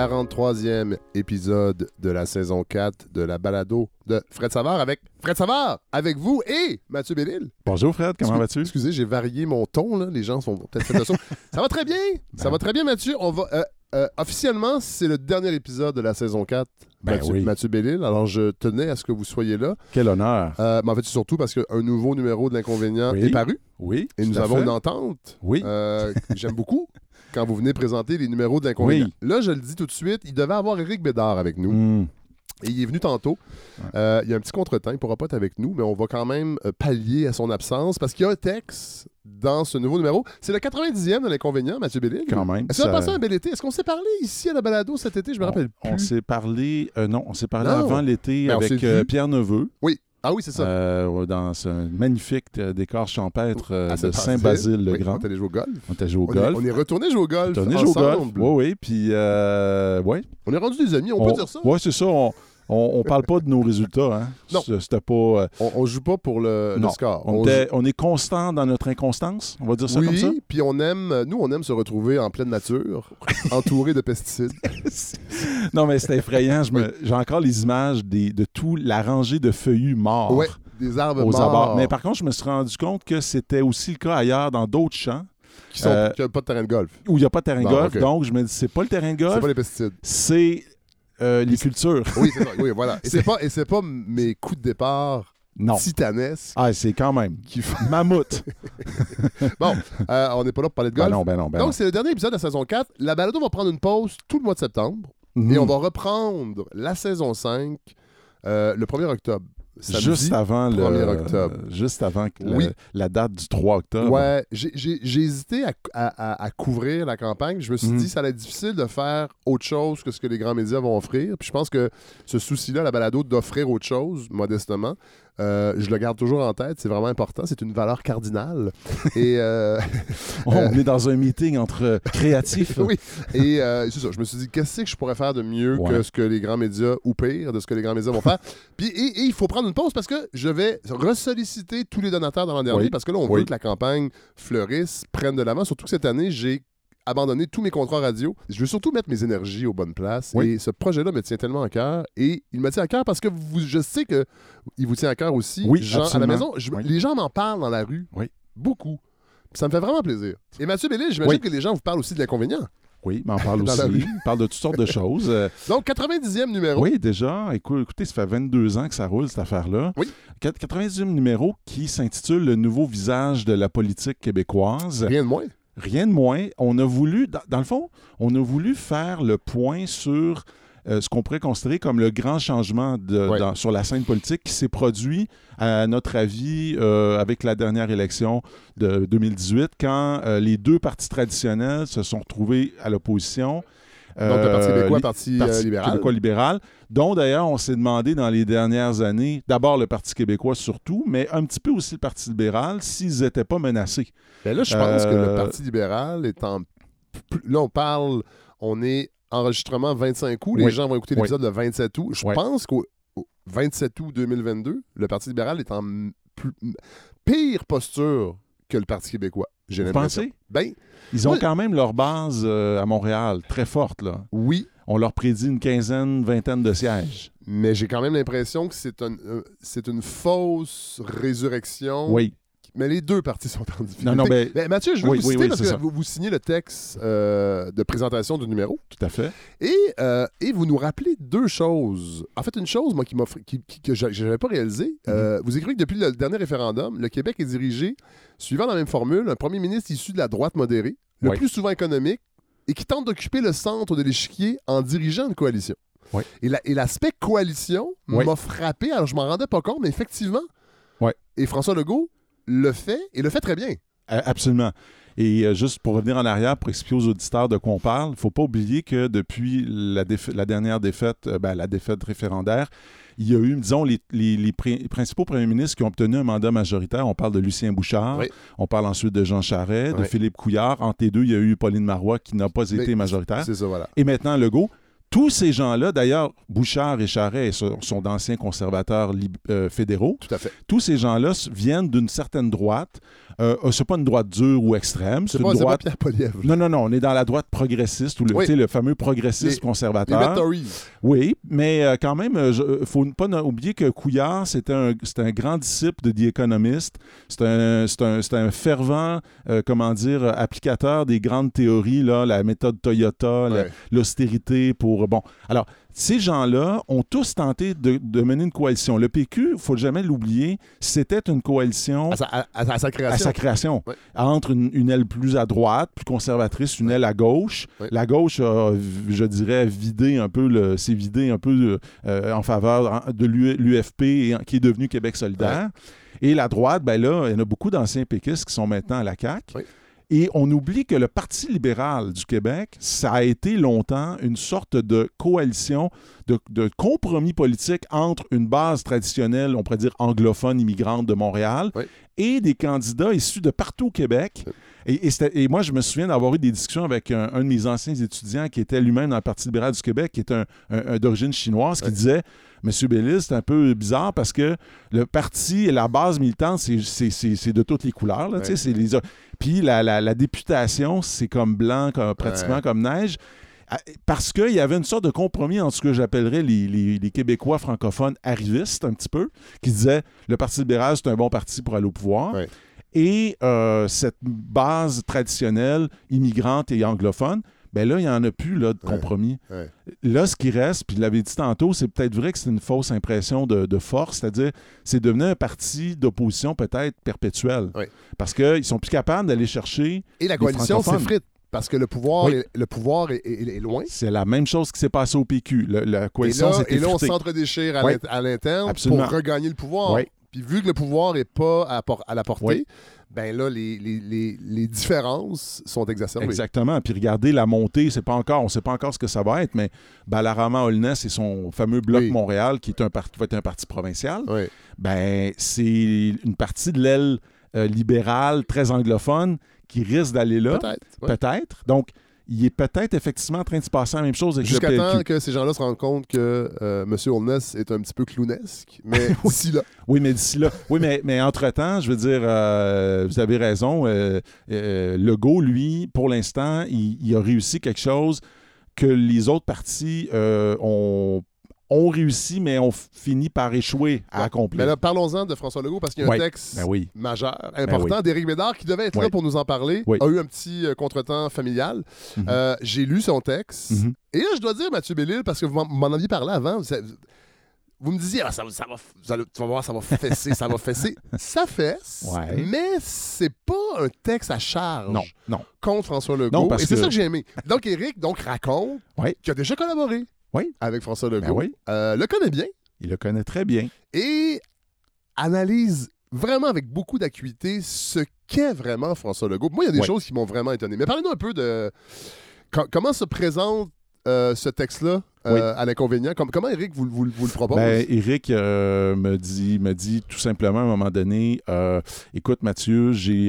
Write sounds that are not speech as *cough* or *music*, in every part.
43e épisode de la saison 4 de la balado de Fred Savard avec Fred Savard, avec vous et Mathieu Bellil. Bonjour Fred, comment vas-tu? Excusez, j'ai varié mon ton, là. les gens sont peut-être fait le son. *laughs* Ça va très bien, ça Ben. va très bien Mathieu. On va, euh, euh, officiellement, c'est le dernier épisode de la saison 4. Ben Mathieu, oui. Mathieu Bellil, alors je tenais à ce que vous soyez là. Quel honneur. Euh, mais en fait, c'est surtout parce qu'un nouveau numéro de l'inconvénient Oui. est paru Oui. et nous avons fait. une entente Oui. euh, que j'aime beaucoup *laughs* quand vous venez présenter les numéros de l'inconvénient. Oui. Là, je le dis tout de suite, il devait avoir Éric Bédard avec nous. Hmm. Et il est venu tantôt. Euh, il y a un petit contretemps, il ne pourra pas être avec nous, mais on va quand même euh, pallier à son absence parce qu'il y a un texte dans ce nouveau numéro. C'est le 90e de l'inconvénient, Mathieu Bellil. Quand même. Est-ce qu'on a passé un bel été? Est-ce qu'on s'est parlé ici à la balado cet été? Je me rappelle plus. On s'est parlé, euh, non, on s'est parlé Non. avant l'été Mais on avec euh. Pierre Neveu Ah oui, c'est ça. euh, dans ce magnifique euh, décor champêtre euh, À de Saint-Basile. Oui, Saint-Basile-le-Grand. On est allé jouer au golf. On était joué au On, golf. Est, on est retourné jouer au golf. On est joué au golf. Oui, oui. Puis, euh, ouais. On est rendu des amis, on, peut dire ça. Oui, c'est ça. On, on, on parle pas de nos résultats. Hein. Non. C'est- C'était pas. euh, On, on joue pas pour le, le Non. score. on, était- on est constant dans notre inconstance. On va dire ça comme ça? oui, puis on aime, nous, on aime se retrouver en pleine nature, *laughs* entouré de pesticides. *laughs* Non, mais c'est effrayant. J'ai encore les images des, de tout la rangée de feuillus morts Ouais, des arbres aux morts abords. Mais par contre, je me suis rendu compte que c'était aussi le cas ailleurs dans d'autres champs qui sont euh, pas de terrain de golf. où il n'y a pas de terrain de golf. Donc, je me dis, c'est pas le terrain de C'est golf, pas les pesticides. c'est euh, les cultures. *laughs* Oui, c'est ça. Oui, voilà. Et c'est pas, et pas mes coups de départ Non. titanesques Ah, c'est quand même. qui. *laughs* Mammouth. *laughs* Bon, euh, on n'est pas là pour parler de golf. ben non, ben non, ben Donc, c'est le dernier épisode de la saison 4. La balado va prendre une pause tout le mois de septembre. Et Mhm. on va reprendre la saison 5 euh, le 1er octobre. Samedi. Juste avant le 1er octobre. juste avant la, Oui. la date du 3 octobre. Ouais, j'ai- hésité à, à- couvrir la campagne. Je me suis Mhm. dit ça allait être difficile de faire autre chose que ce que les grands médias vont offrir. Puis je pense que ce souci-là, la balado, d'offrir autre chose, modestement, euh, je le garde toujours en tête. C'est vraiment important. C'est une valeur cardinale. Et euh, *laughs* On est dans un meeting entre créatifs. *laughs* oui, et euh, c'est ça. Je me suis dit, qu'est-ce que je pourrais faire de mieux Ouais. que ce que les grands médias, ou pire, de ce que les grands médias vont faire? *laughs* Puis, et, et il faut prendre une pause parce que je vais ressolliciter tous les donateurs dans l'an dernier Oui. parce que là, on Oui. veut que la campagne fleurisse, prenne de l'avant. Surtout que cette année, j'ai abandonné tous mes contrats radio. Je veux surtout mettre mes énergies aux bonnes places. Oui. Et ce projet-là me tient tellement à cœur. Et il me tient à cœur parce que vous, je sais que il vous tient à cœur aussi. Oui, gens, à la maison, je- Oui. les gens m'en parlent dans la rue. Oui. Beaucoup. Puis ça me fait vraiment plaisir. Et Mathieu Bellil, j'imagine Oui. que les gens vous parlent aussi de l'inconvénient. Oui, mais on parle *laughs* aussi. On parle de toutes sortes de choses. Euh, Donc, 90e numéro. Oui, déjà. Écou- Écoutez, ça fait 22 ans que ça roule, cette affaire-là. Oui. Quat- 90e numéro qui s'intitule Le nouveau visage de la politique québécoise. Rien de moins. Rien de moins. On a voulu, dans, dans le fond, on a voulu faire le point sur euh, ce qu'on pourrait considérer comme le grand changement de- Ouais. dans- sur la scène politique qui s'est produit, à notre avis, euh, avec la dernière élection de 2018, quand euh, les deux partis traditionnels se sont retrouvés à l'opposition. Donc, le Parti Euh, québécois, li- Parti, Parti euh, libéral. québécois libéral, dont d'ailleurs on s'est demandé dans les dernières années, d'abord le Parti québécois surtout, mais un petit peu aussi le Parti libéral, s'ils n'étaient pas menacés. Ben là, je pense que le Euh, Parti libéral est en. Là, on parle. On est enregistrement 25 août. Les Oui. gens vont écouter Oui. l'épisode le 27 août. Je Oui. pense qu'au au 27 août 2022, le Parti libéral est en plus- pire posture que le Parti québécois. J'ai Vous l'impression. pensez? Ben, Ils ont Oui. quand même leur base euh, à Montréal, très forte. Là. oui, On leur prédit une quinzaine, vingtaine de sièges. mais j'ai quand même l'impression que c'est un, euh, c'est une fausse résurrection. Oui. Mais les deux partis sont en difficulté. Non, non, ben, Ben, Mathieu, je veux Oui, vous citer oui, parce que vous, vous signez le texte euh, de présentation du numéro. tout à fait. Et, euh, et vous nous rappelez deux choses. En fait, une chose, moi, qui qui, qui- que je n'avais pas réalisé. Mhm. euh, vous écrivez que depuis le dernier référendum, le Québec est dirigé, suivant la même formule, un premier ministre issu de la droite modérée, le plus souvent économique, et qui tente d'occuper le centre de l'échiquier en dirigeant une coalition. Oui. Et la- et l'aspect coalition Oui. m'a frappé. Alors, je m'en rendais pas compte, mais effectivement. Oui. Et François Legault le fait, et le fait très bien. Absolument. Et euh, juste pour revenir en arrière, pour expliquer aux auditeurs de quoi on parle, il ne faut pas oublier que depuis la, défa- la dernière défaite, euh, ben, la défaite référendaire, il y a eu, disons, les, les- les pri- principaux premiers ministres qui ont obtenu un mandat majoritaire. On parle de Lucien Bouchard, Oui. on parle ensuite de Jean Charest, de. Philippe Couillard. Entre les deux, il y a eu Pauline Marois qui n'a pas été majoritaire. C'est ça, voilà. Et maintenant, Legault. Tous ces gens-là, d'ailleurs, Bouchard et Charest sont, sont d'anciens conservateurs euh, fédéraux. Tout à fait. Tous ces gens-là viennent d'une certaine droite, euh, c'est pas une droite dure ou extrême. C'est une pas, pas droite. Pierre Polièvre. Non, non, non, on est dans la droite progressiste, ou le, Oui. fameux progressiste conservateur. Les Tories. Oui, mais euh, quand même, il faut ne pas no- oublier que Couillard, c'était un, un grand disciple de The Economist. C'est un, un, fervent, euh, comment dire, applicateur des grandes théories, là, la méthode Toyota, Ouais. l'austérité pour... Bon, alors, ces gens-là ont tous tenté de, de mener une coalition. Le PQ, il faut jamais l'oublier, c'était une coalition À sa, à- à- à sa à création. sa création. Ouais. Entre une, une aile plus à droite, plus conservatrice, une aile à gauche. La gauche a, je dirais, vidé un peu, s'est vidé un peu euh, en faveur de l'UFP qui est devenu Québec solidaire. Et la droite, ben là, il y en a beaucoup d'anciens péquistes qui sont maintenant à la CAQ. Et on oublie que le Parti libéral du Québec, ça a été longtemps une sorte de coalition, de, de compromis politique entre une base traditionnelle, on pourrait dire anglophone, immigrante de Montréal, Oui. et des candidats issus de partout au Québec. Et, et c'était- et moi, je me souviens d'avoir eu des discussions avec un, un de mes anciens étudiants qui était lui-même dans le Parti libéral du Québec, qui est un, un- un d'origine chinoise, qui disait Monsieur Bellis, c'est un peu bizarre parce que le parti et la base militante, c'est- de toutes les couleurs. là, Ouais. les- Puis la, la- la députation, c'est comme blanc, comme- pratiquement Ouais. comme neige. Ah, Parce qu'il y avait une sorte de compromis entre ce que j'appellerais les, les- les Québécois francophones arrivistes, un petit peu, qui disaient le Parti libéral, c'est un bon parti pour aller au pouvoir. Et euh, cette base traditionnelle, immigrante et anglophone, ben là, il n'y en a plus là, de compromis. Ouais. Là, ce qui reste, puis je l'avais dit tantôt, c'est peut-être vrai que c'est une fausse impression de, de force, c'est-à-dire c'est devenu un parti d'opposition peut-être perpétuel. Parce qu'ils sont plus capables d'aller chercher. Et la coalition s'effrite parce que le pouvoir, Oui. est, le pouvoir est, est- est loin. C'est la même chose qui s'est passé au PQ. Le- la Et coalition là, s'est et là, on s'entre-déchire à l'interne pour regagner le pouvoir. Oui. Puis vu que le pouvoir n'est pas à, la portée, Oui. Ben là, les, les- les- les différences sont exacerbées. Exactement. Puis regardez la montée, c'est pas encore, on ne sait pas encore ce que ça va être, mais Balarama Holness et son fameux bloc Oui. Montréal, qui est un parti, qui va être un parti provincial, Oui. ben c'est une partie de l'aile euh, libérale très anglophone qui risque d'aller là, Peut-être. ouais. peut-être. Donc il est peut-être effectivement en train de se passer la même chose avec Jusqu'à temps que ces gens-là se rendent compte que euh, M. Holness est un petit peu clownesque. *laughs* Mais d'ici là, Oui, mais d'ici là. Oui, mais, mais entre-temps, je veux dire, euh, vous avez raison. Euh, euh, Legault, lui, pour l'instant, il, il a réussi quelque chose que les autres partis ont, ont réussi, mais ont fini par échouer à Ouais. accomplir. ben là, parlons-en de François Legault parce qu'il y a un Oui. texte Ben oui. majeur, important d'Éric Bédard qui devait être là Oui. pour nous en parler. Oui. A eu un petit euh, contretemps familial. Mhm. Euh, J'ai lu son texte. Mhm. Et là, je dois dire, Mathieu Bellil, parce que vous m'en- aviez parlé avant, vous, vous me disiez, ah, ça, ça va, vous allez- tu vas voir, ça va fesser, ça va fesser. *laughs* Ça fesse, Ouais. mais c'est pas un texte à charge Non, non. contre François Legault. Non, parce et c'est que- ça que j'ai aimé. Donc, Éric donc, raconte Oui. qu'il a déjà collaboré Oui. avec François Legault. Ben oui. Euh, le connaît bien Il le connaît très bien. et analyse vraiment avec beaucoup d'acuité ce qu'est vraiment François Legault. Moi, il y a des choses qui m'ont vraiment étonné. Mais parlez-nous un peu de co- comment se présente euh, ce texte-là euh, Oui. à l'inconvénient? Com- comment Eric vous, vous- vous le propose? Ben, Eric euh, me, dit, me dit tout simplement à un moment donné Écoute, Mathieu, j'y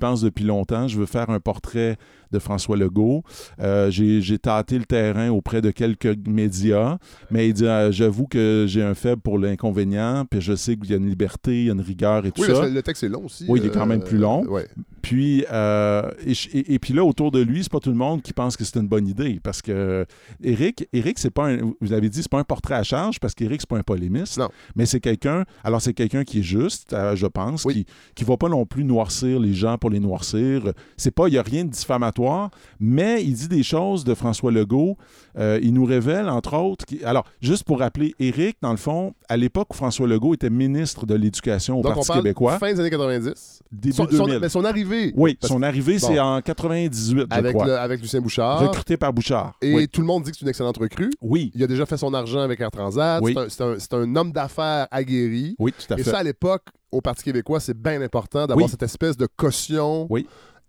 pense depuis longtemps. Je veux faire un portrait de François Legault. Euh, j'ai tâté le terrain auprès de quelques médias, mais il dit euh, J'avoue que j'ai un faible pour l'inconvénient, puis je sais qu'il y a une liberté, il y a une rigueur et tout oui, ça. le texte est long aussi. Oui, il est quand même plus long. ouais. Puis, euh, et, puis là, autour de lui, c'est pas tout le monde qui pense que c'est une bonne idée. Parce que Eric, Eric c'est pas un, vous l'avez dit, c'est pas un portrait à charge parce qu'Éric, c'est pas un polémiste. Non. Mais c'est quelqu'un, alors c'est quelqu'un qui est juste, euh, je pense, Oui. qui, qui va pas non plus noircir les gens pour les noircir. C'est pas, il y a rien de diffamatoire, mais il dit des choses de François Legault. Euh, il nous révèle, entre autres, qui- alors, juste pour rappeler, Éric, dans le fond, à l'époque où François Legault était ministre de l'Éducation au Donc, on Parti parle québécois, fin des années 90. début Son, son- 2000. mais son arrivée Oui, Parce- son arrivée, c'est en 98, je avec, crois. le- avec Lucien Bouchard. Recruté par Bouchard. Et Oui. tout le monde dit que c'est une excellente recrue. Oui, Il a déjà fait son argent avec Air Transat. Oui. C'est un- homme d'affaires aguerri. oui, tout à Et fait. ça, à l'époque, au Parti québécois, c'est bien important d'avoir Oui. cette espèce de caution Oui.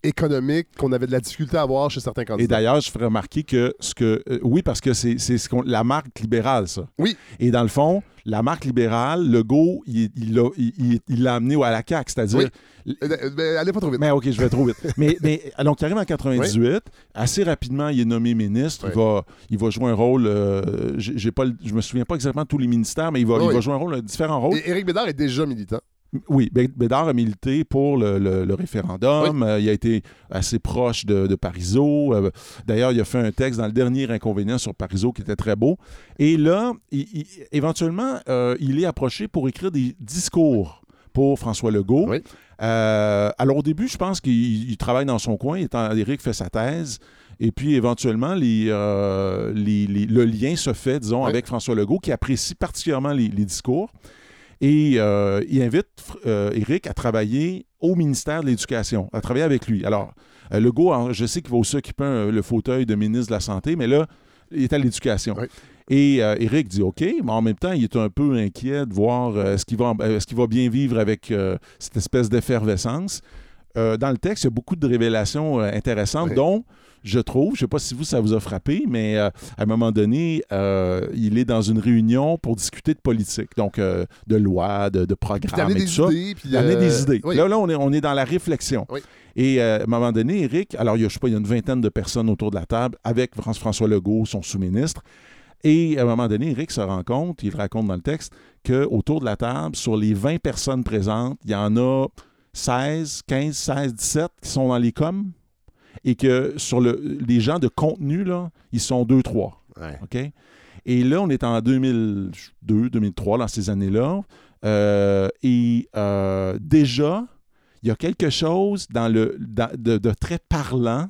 Économique qu'on avait de la difficulté à avoir chez certains Et candidats. d'ailleurs, je ferais remarquer que ce que. euh, oui, parce que c'est c'est ce qu'on- la marque libérale, ça. Oui. Et dans le fond, la marque libérale, Legault, il il l'a il, il- amené à la CAQ, c'est-à-dire. Oui. Euh, euh, mais allez pas trop vite. Mais OK, je vais trop vite. mais, *laughs* mais donc, il arrive en 98. Assez rapidement, il est nommé ministre. Il, va, il va jouer un rôle. euh, j'ai pas, le- je me souviens pas exactement tous les ministères, mais il va, Oui, il va jouer un rôle, différents rôles. Et Éric Bédard est déjà militant. Oui, Bé- Bédard a milité pour le, le- le référendum. Euh, il a été assez proche de, de Parizeau. Euh, D'ailleurs, il a fait un texte dans le dernier inconvénient sur Parizeau qui était très beau. Et là, il- il- éventuellement, euh, il est approché pour écrire des discours pour François Legault. Oui. Alors au début, je pense qu'il il travaille dans son coin. Étant, Éric fait sa thèse. Et puis éventuellement, les, les- les- le lien se fait, disons, Oui. avec François Legault, qui apprécie particulièrement les discours. Et euh, il invite euh, Éric à travailler au ministère de l'Éducation, à travailler avec lui. Alors, euh, Legault, je sais qu'il va aussi occuper un- le fauteuil de ministre de la Santé, mais là, il est à l'Éducation. Oui. Et euh, Éric dit OK, mais en même temps, il est un peu inquiet de voir euh, est-ce qu'il va, euh, bien vivre avec euh, cette espèce d'effervescence. Euh, dans le texte, il y a beaucoup de révélations euh, intéressantes, Oui. dont, je trouve, je ne sais pas si vous, ça vous a frappé, mais euh, à un moment donné, il est dans une réunion pour discuter de politique, donc de loi, de, de programme et des tout ça. idées. Puis, des idées. oui. Là, là, on est, on est dans la réflexion. Oui. Et à un moment donné, Eric, alors il y a, je sais pas, il y a une vingtaine de personnes autour de la table avec Fran- François Legault, son sous-ministre. Et à un moment donné, Eric se rend compte, il raconte dans le texte, qu'autour de la table, sur les 20 personnes présentes, il y en a 16, 15, 16, 17 qui sont dans les coms. Et que sur le, les gens de contenu, là, ils sont 2-3. Ouais. OK? Et là, on est en 2002, 2003, dans ces années-là. Euh, et euh, déjà, il y a quelque chose dans le, dans- de, de très parlant.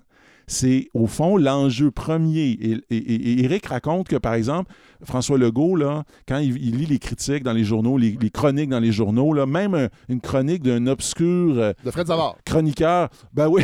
C'est, au fond, l'enjeu premier. Et, et- et- et Eric raconte que, par exemple, François Legault, là, quand il, il lit les critiques dans les journaux, les, les chroniques dans les journaux, là, même un- une chronique d'un obscur euh, De Fred Savard. chroniqueur, ben oui,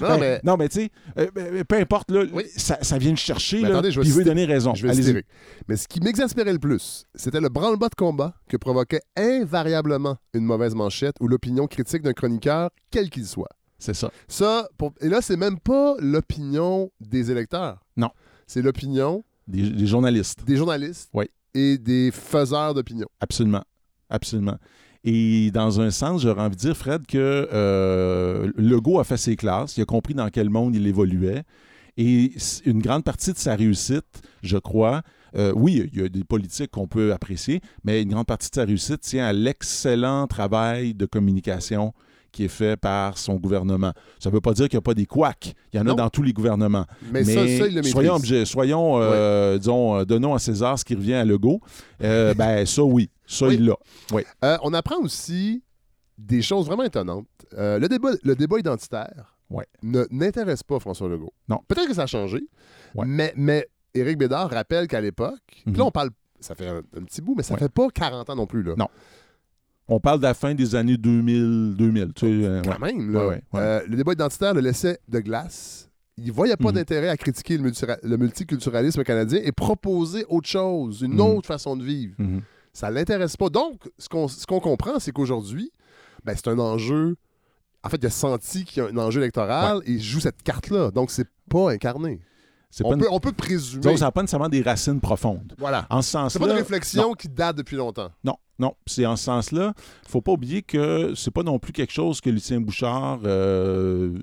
Non, *laughs* ben, mais non, mais tu sais, euh, ben, peu importe, là, Oui. ça, ça vient le chercher, Mais là, attendez, je puis il veut donner raison. je vais. Mais ce qui m'exaspérait le plus, c'était le branle-bas de combat que provoquait invariablement une mauvaise manchette ou l'opinion critique d'un chroniqueur, quel qu'il soit. C'est ça. Ça, pour- et là, c'est même pas l'opinion des électeurs. Non. C'est l'opinion Des, des journalistes. des journalistes Oui. et des faiseurs d'opinion. Absolument. Absolument. Et dans un sens, j'aurais envie de dire, Fred, que euh, Legault a fait ses classes, il a compris dans quel monde il évoluait. Et une grande partie de sa réussite, je crois, euh, oui, il y a des politiques qu'on peut apprécier, mais une grande partie de sa réussite tient à l'excellent travail de communication qui est fait par son gouvernement. Ça ne veut pas dire qu'il n'y a pas des couacs. Il y en a dans tous les gouvernements. Mais, ça, ça, il le soyons, obje- soyons euh, disons, euh, donnons à César ce qui revient à Legault. Euh, *laughs* ben, ça, oui. Ça, Oui. il l'a. Euh, on apprend aussi des choses vraiment étonnantes. Le, débat, le débat identitaire Ouais. ne n'intéresse pas François Legault. Non. Peut-être que ça a changé, Ouais. mais, mais Éric Bédard rappelle qu'à l'époque, puis Mhm. là, on parle, ça fait un, un petit bout, mais ça Ouais. fait pas 40 ans non plus. Là. Non. On parle de la fin des années 2000. 2000 tu sais, euh, Quand ouais. même, là. Ouais. Euh, le débat identitaire le laissait de glace. Il voyait pas Mhm. d'intérêt à critiquer le, multiculturalisme canadien et proposer autre chose, une Mhm. autre façon de vivre. Mhm. Ça l'intéresse pas. Donc, ce qu'on ce qu'on comprend, c'est qu'aujourd'hui, ben, c'est un enjeu. En fait, il a senti qu'il y a un enjeu électoral et il joue cette carte-là. Donc, c'est pas incarné. On pas une- peut, on peut présumer. disons, ça n'a pas nécessairement des racines profondes. Voilà. En ce sens-là. C'est pas une réflexion qui date depuis longtemps. Non, non. C'est en ce sens-là. Il faut pas oublier que c'est pas non plus quelque chose que Lucien Bouchard euh,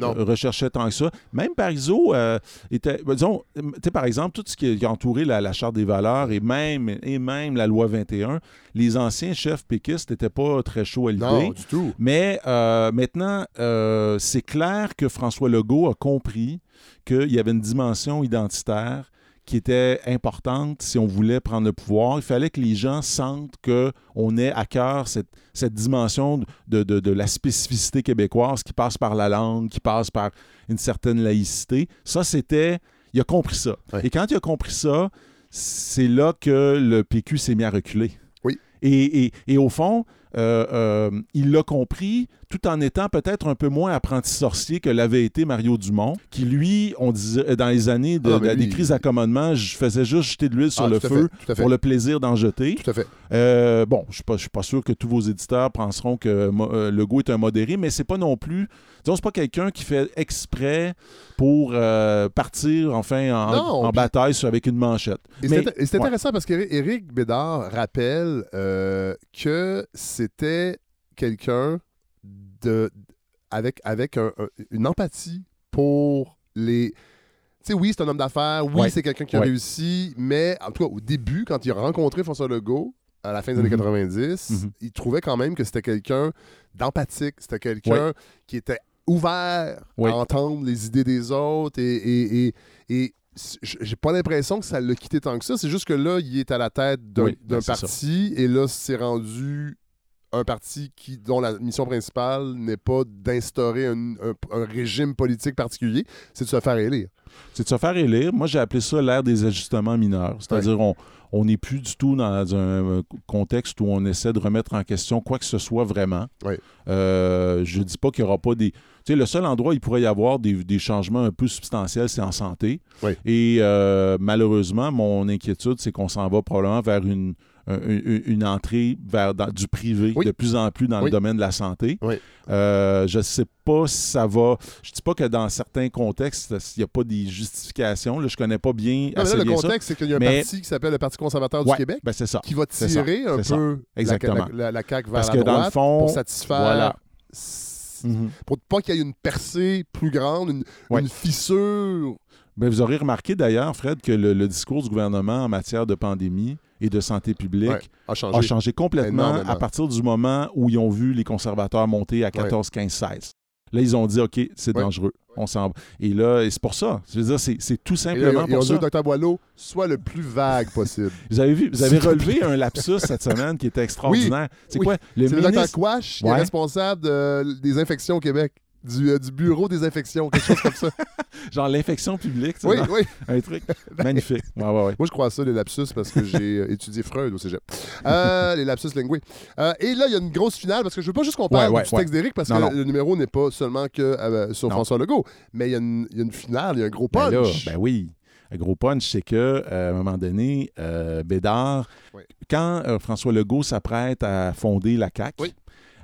euh, recherchait tant que ça. Même Parizeau euh, était. ben, disons, tu sais, par exemple, tout ce qui a entouré la, la Charte des valeurs et même, et même la loi 21, les anciens chefs péquistes n'étaient pas très chauds à l'idée. Non, du tout. Mais euh, maintenant, c'est clair que François Legault a compris qu'il y avait une dimension identitaire qui était importante si on voulait prendre le pouvoir. Il fallait que les gens sentent qu'on ait à cœur cette, cette dimension de, de- de la spécificité québécoise qui passe par la langue, qui passe par une certaine laïcité. Ça, c'était... Il a compris ça. Et quand il a compris ça, c'est là que le PQ s'est mis à reculer. Oui. Et, et- et au fond, euh, euh, il l'a compris tout en étant peut-être un peu moins apprenti sorcier que l'avait été Mario Dumont, qui lui, on disait, dans les années de, Ah, mais de- lui, des crises d'accommodement, je faisais juste jeter de l'huile sur Ah, le à feu fait, à pour le plaisir d'en jeter. Tout à fait. Euh, bon, je ne suis, pas- sûr que tous vos éditeurs penseront que euh, Legault est un modéré, mais c'est pas non plus. Disons, c'est pas quelqu'un qui fait exprès pour partir enfin en, Non, en puis- bataille avec une manchette. Et Mais- c'est c'est ouais. intéressant parce qu'Éric Bédard rappelle que c'était quelqu'un de avec, avec un- un- une empathie pour les. Tu sais, oui, c'est un homme d'affaires, oui, Ouais. c'est quelqu'un qui a Ouais. réussi, mais en tout cas, au début, quand il a rencontré François Legault, à la fin des années Mhm. 90, Mhm. il trouvait quand même que c'était quelqu'un d'empathique, c'était quelqu'un qui était ouvert à entendre les idées des autres et, et, et, et c- j'ai pas l'impression que ça l'a quitté tant que ça. C'est juste que là, il est à la tête d'un Oui, ben, parti et là, c'est rendu un parti qui, dont la mission principale n'est pas d'instaurer un, un- un régime politique particulier, c'est de se faire élire. c'est de se faire élire. Moi, j'ai appelé ça l'ère des ajustements mineurs. C'est-à-dire, on on n'est plus du tout dans un contexte où on essaie de remettre en question quoi que ce soit vraiment. Euh, je ne dis pas qu'il n'y aura pas des... Tu sais, le seul endroit où il pourrait y avoir des, des changements un peu substantiels, c'est en santé. Oui. Et euh, malheureusement, mon inquiétude, c'est qu'on s'en va probablement vers une, un- une, une entrée vers dans- du privé Oui. de plus en plus dans Oui. le domaine de la santé. Oui. Euh, je ne sais pas si ça va. Je dis pas que dans certains contextes, il n'y a pas des justifications. Là, je connais pas bien Non, mais assez là, le bien contexte, c'est qu'il y a un Mais- parti qui s'appelle le Parti conservateur du Québec ben, ça. qui va tirer un peu la, Exactement. la, la, la CAQ vers Parce la que dans droite le fond, pour satisfaire voilà. pour pas qu'il y ait une percée plus grande, une, Ouais. une fissure. Ben, vous aurez remarqué d'ailleurs, Fred, que le, le discours du gouvernement en matière de pandémie et de santé publique Ouais, a changé. a changé complètement Énormément. à partir du moment où ils ont vu les conservateurs monter à 14, 15, 16. Là, ils ont dit, OK, c'est Ouais. dangereux. On s'en. Et là, et c'est pour ça. Je veux dire, c'est, tout Et là, simplement ils ont pour dit ça. au Dr Boileau, soit le plus vague possible. Vous avez vu, vous avez relevé un lapsus cette semaine qui était extraordinaire. c'est oui. quoi? Le C'est le Dr ministre... Quash qui est responsable de- des infections au Québec. Du, euh, du bureau des infections, quelque chose comme ça. *laughs* Genre l'infection publique, tu sais, oui, oui. *laughs* un truc *laughs* magnifique. Ouais, ouais, ouais. Moi, je crois à ça, les lapsus, parce que j'ai euh, étudié Freud au cégep. Euh, les lapsus lingués. Et là, il y a une grosse finale, parce que je veux pas juste qu'on parle du texte d'Éric, parce Non, que non. le numéro n'est pas seulement que sur. François Legault, mais il y, a une- il y a une finale, il y a un gros Ben punch. là, ben oui. Un gros punch, c'est que à un moment donné, Bédard, quand François Legault s'apprête à fonder la CAQ.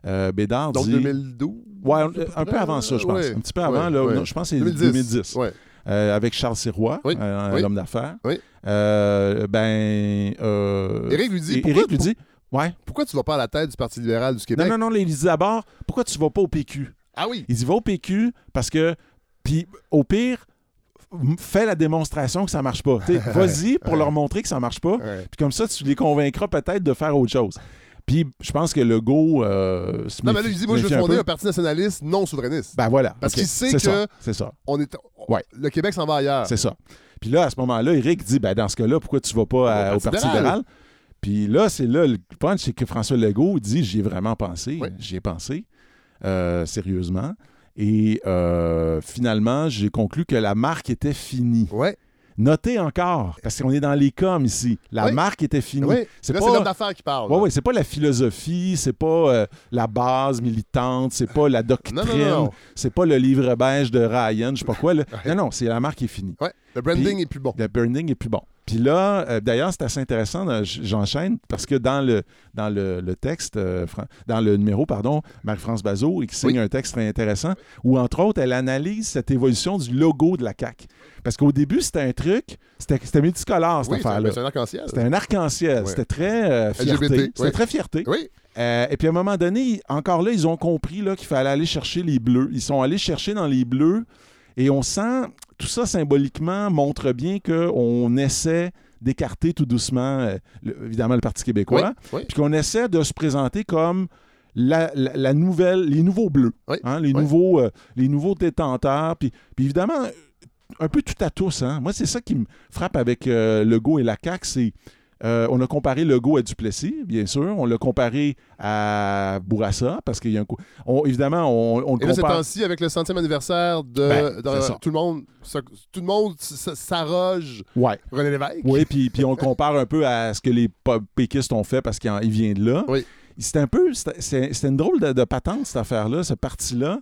Euh, Bédard Donc dit... 2012? Ouais, un, peu un peu près, avant ça, je pense. ouais. Un petit peu avant, Ouais, là, ouais. non, je pense que c'est 2010. 2010. Ouais. Euh, avec Charles Sirois, Oui, euh, oui. l'homme d'affaires. Oui. Ben... Éric lui dit, pourquoi, Éric lui dit, ouais. pourquoi tu vas pas à la tête du Parti libéral du Québec? Non, non, non, il dit d'abord, pourquoi tu vas pas au PQ? Ah oui! Il dit va au PQ parce que, puis au pire, fais la démonstration que ça marche pas. *laughs* Vas-y pour leur montrer que ça marche pas. Puis comme ça, tu les convaincras peut-être de faire autre chose. Puis je pense que le go. euh, se Non, mais là, il dit, moi, je veux un fonder peu. un parti nationaliste non souverainiste. Ben voilà. Parce qu'il sait que- C'est ça. On est, on- Ouais. Le Québec s'en va ailleurs. C'est ça. Puis là, à ce moment-là, Eric dit ben, dans ce cas-là, pourquoi tu vas pas à- Au Parti libéral. libéral? Puis là, c'est là le punch, c'est que François Legault dit j'y ai vraiment pensé. Oui. J'y ai pensé, euh, sérieusement. Et euh, finalement, j'ai conclu que la marque était finie. Ouais. Notez encore, parce qu'on est dans les coms ici. La Oui. marque était finie. Ouais. C'est pas- l'homme d'affaires qui parle. Ouais, là. ouais, c'est pas la philosophie, c'est pas euh, la base militante, c'est pas la *laughs* doctrine, c'est pas le livre beige de Ryan, je sais pas quoi. là. *laughs* Non, non, c'est la marque qui est finie. Ouais. Le branding Puis- est plus bon. Le burning est plus bon. Puis là, euh, d'ailleurs, c'est assez intéressant, euh, j'enchaîne, parce que dans le, dans le, le texte, euh, dans le numéro, pardon, Marie-France Bazot, qui signe Oui. un texte très intéressant, où, entre autres, elle analyse cette évolution du logo de la CAQ. Parce qu'au début, c'était un truc, c'était c'était multicolore, cette Oui, affaire-là. c'est un arc-en-ciel. C'était un arc-en-ciel, c'était très euh, fierté. C'était très fierté. Oui. Euh, et puis à un moment donné, encore là, ils ont compris qu'il fallait aller chercher les bleus. Ils sont allés chercher dans les bleus et on sent, tout ça symboliquement montre bien qu'on essaie d'écarter tout doucement, euh, le- évidemment, le Parti québécois, Oui. puis qu'on essaie de se présenter comme la, la- la nouvelle, les nouveaux bleus, Oui. hein, les, nouveaux, euh, les nouveaux détenteurs. Puis, puis évidemment, un peu tout à tous. Hein. Moi, c'est ça qui me frappe avec euh, Legault et la CAQ, c'est euh, on a comparé Legault à Duplessis, bien sûr. On l'a comparé à Bourassa, parce qu'il y a un coup. on- évidemment, on, on le Et là, compare. temps-ci, avec le centième anniversaire de, Ben, de- tout le monde, tout le monde s'arroge Ouais. René Lévesque. Oui, puis, puis on le compare un peu à ce que les péquistes ont fait parce qu'il en- il vient de là. Oui. C'est un peu. C'était c'est- c'était une drôle de, de patente, cette affaire-là, ce parti-là.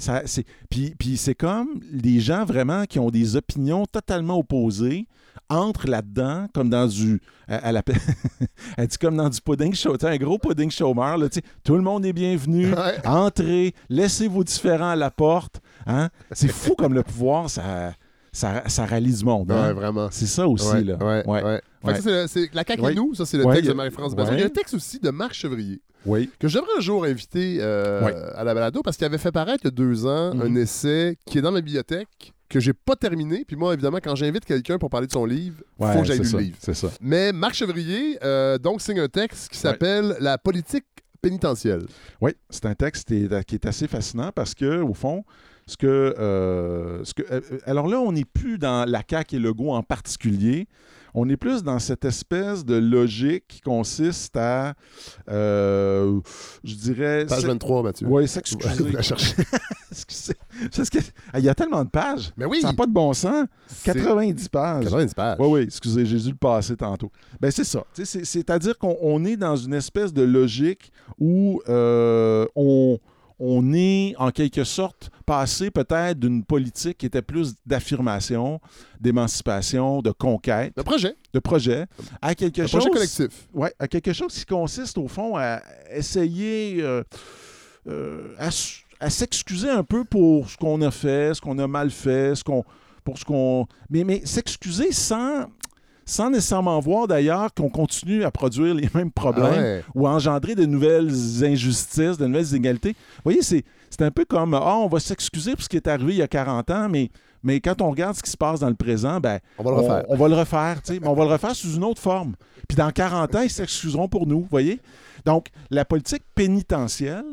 Ça, c'est- Puis, puis c'est comme des gens vraiment qui ont des opinions totalement opposées entrent là-dedans comme dans du. Elle, elle appelle- *laughs* elle dit comme dans du pudding show. Un gros pudding chômeur. Là, tout le monde est bienvenu. Entrez, laissez vos différents à la porte. Hein? C'est fou comme le pouvoir, ça, ça, ça rallie du monde. hein. Ouais, vraiment. C'est ça aussi, Ouais, là. ouais, Ouais. ouais. Fait que Ouais. ça, c'est le- c'est la CAQ et nous, ça c'est le texte de Marie-France. Besson. Il y a un texte aussi de Marc Chevrier, Oui. que je devrais un jour inviter euh, à la balado, parce qu'il avait fait paraître il y a deux ans Mhm. un essai qui est dans ma bibliothèque, que j'ai pas terminé. Puis moi, évidemment, quand j'invite quelqu'un pour parler de son livre, il Ouais, faut que j'aille lu le livre. C'est ça. Mais Marc Chevrier, euh, donc, signe un texte qui s'appelle La politique pénitentielle. Oui, c'est un texte qui est, qui est assez fascinant parce que, au fond, ce que. euh, ce que euh, alors là, on n'est plus dans la CAQ et Legault en particulier. On est plus dans cette espèce de logique qui consiste à, euh, je dirais... Page c'est- 23, Mathieu. Oui, s'excuser. *laughs* *laughs* il y a tellement de pages. Mais oui, Ça n'a pas de bon sens. c'est 90 pages. 90 pages. Oui, oui, excusez, j'ai dû le passer tantôt. Ben, c'est ça. C'est-à-dire qu'on on est dans une espèce de logique où euh, on, on est, en quelque sorte, passé peut-être d'une politique qui était plus d'affirmation, d'émancipation, de conquête, Le projet, de projet, à quelque le chose... projet collectif. Ouais, à quelque chose qui consiste, au fond, à essayer euh, euh, à, s'excuser un peu pour ce qu'on a fait, ce qu'on a mal fait, ce qu'on, pour ce qu'on. Mais, mais s'excuser sans, sans nécessairement voir d'ailleurs qu'on continue à produire les *laughs* mêmes problèmes Ah ouais. ou à engendrer de nouvelles injustices, de nouvelles inégalités. Vous voyez, c'est, un peu comme Ah, on va s'excuser pour ce qui est arrivé il y a 40 ans, mais, mais quand on regarde ce qui se passe dans le présent, ben, On va le refaire. on, on va le refaire, tu sais, mais on va le refaire sous une autre forme. Puis dans 40 ans, ils s'excuseront pour nous, vous voyez? Donc, la politique pénitentielle,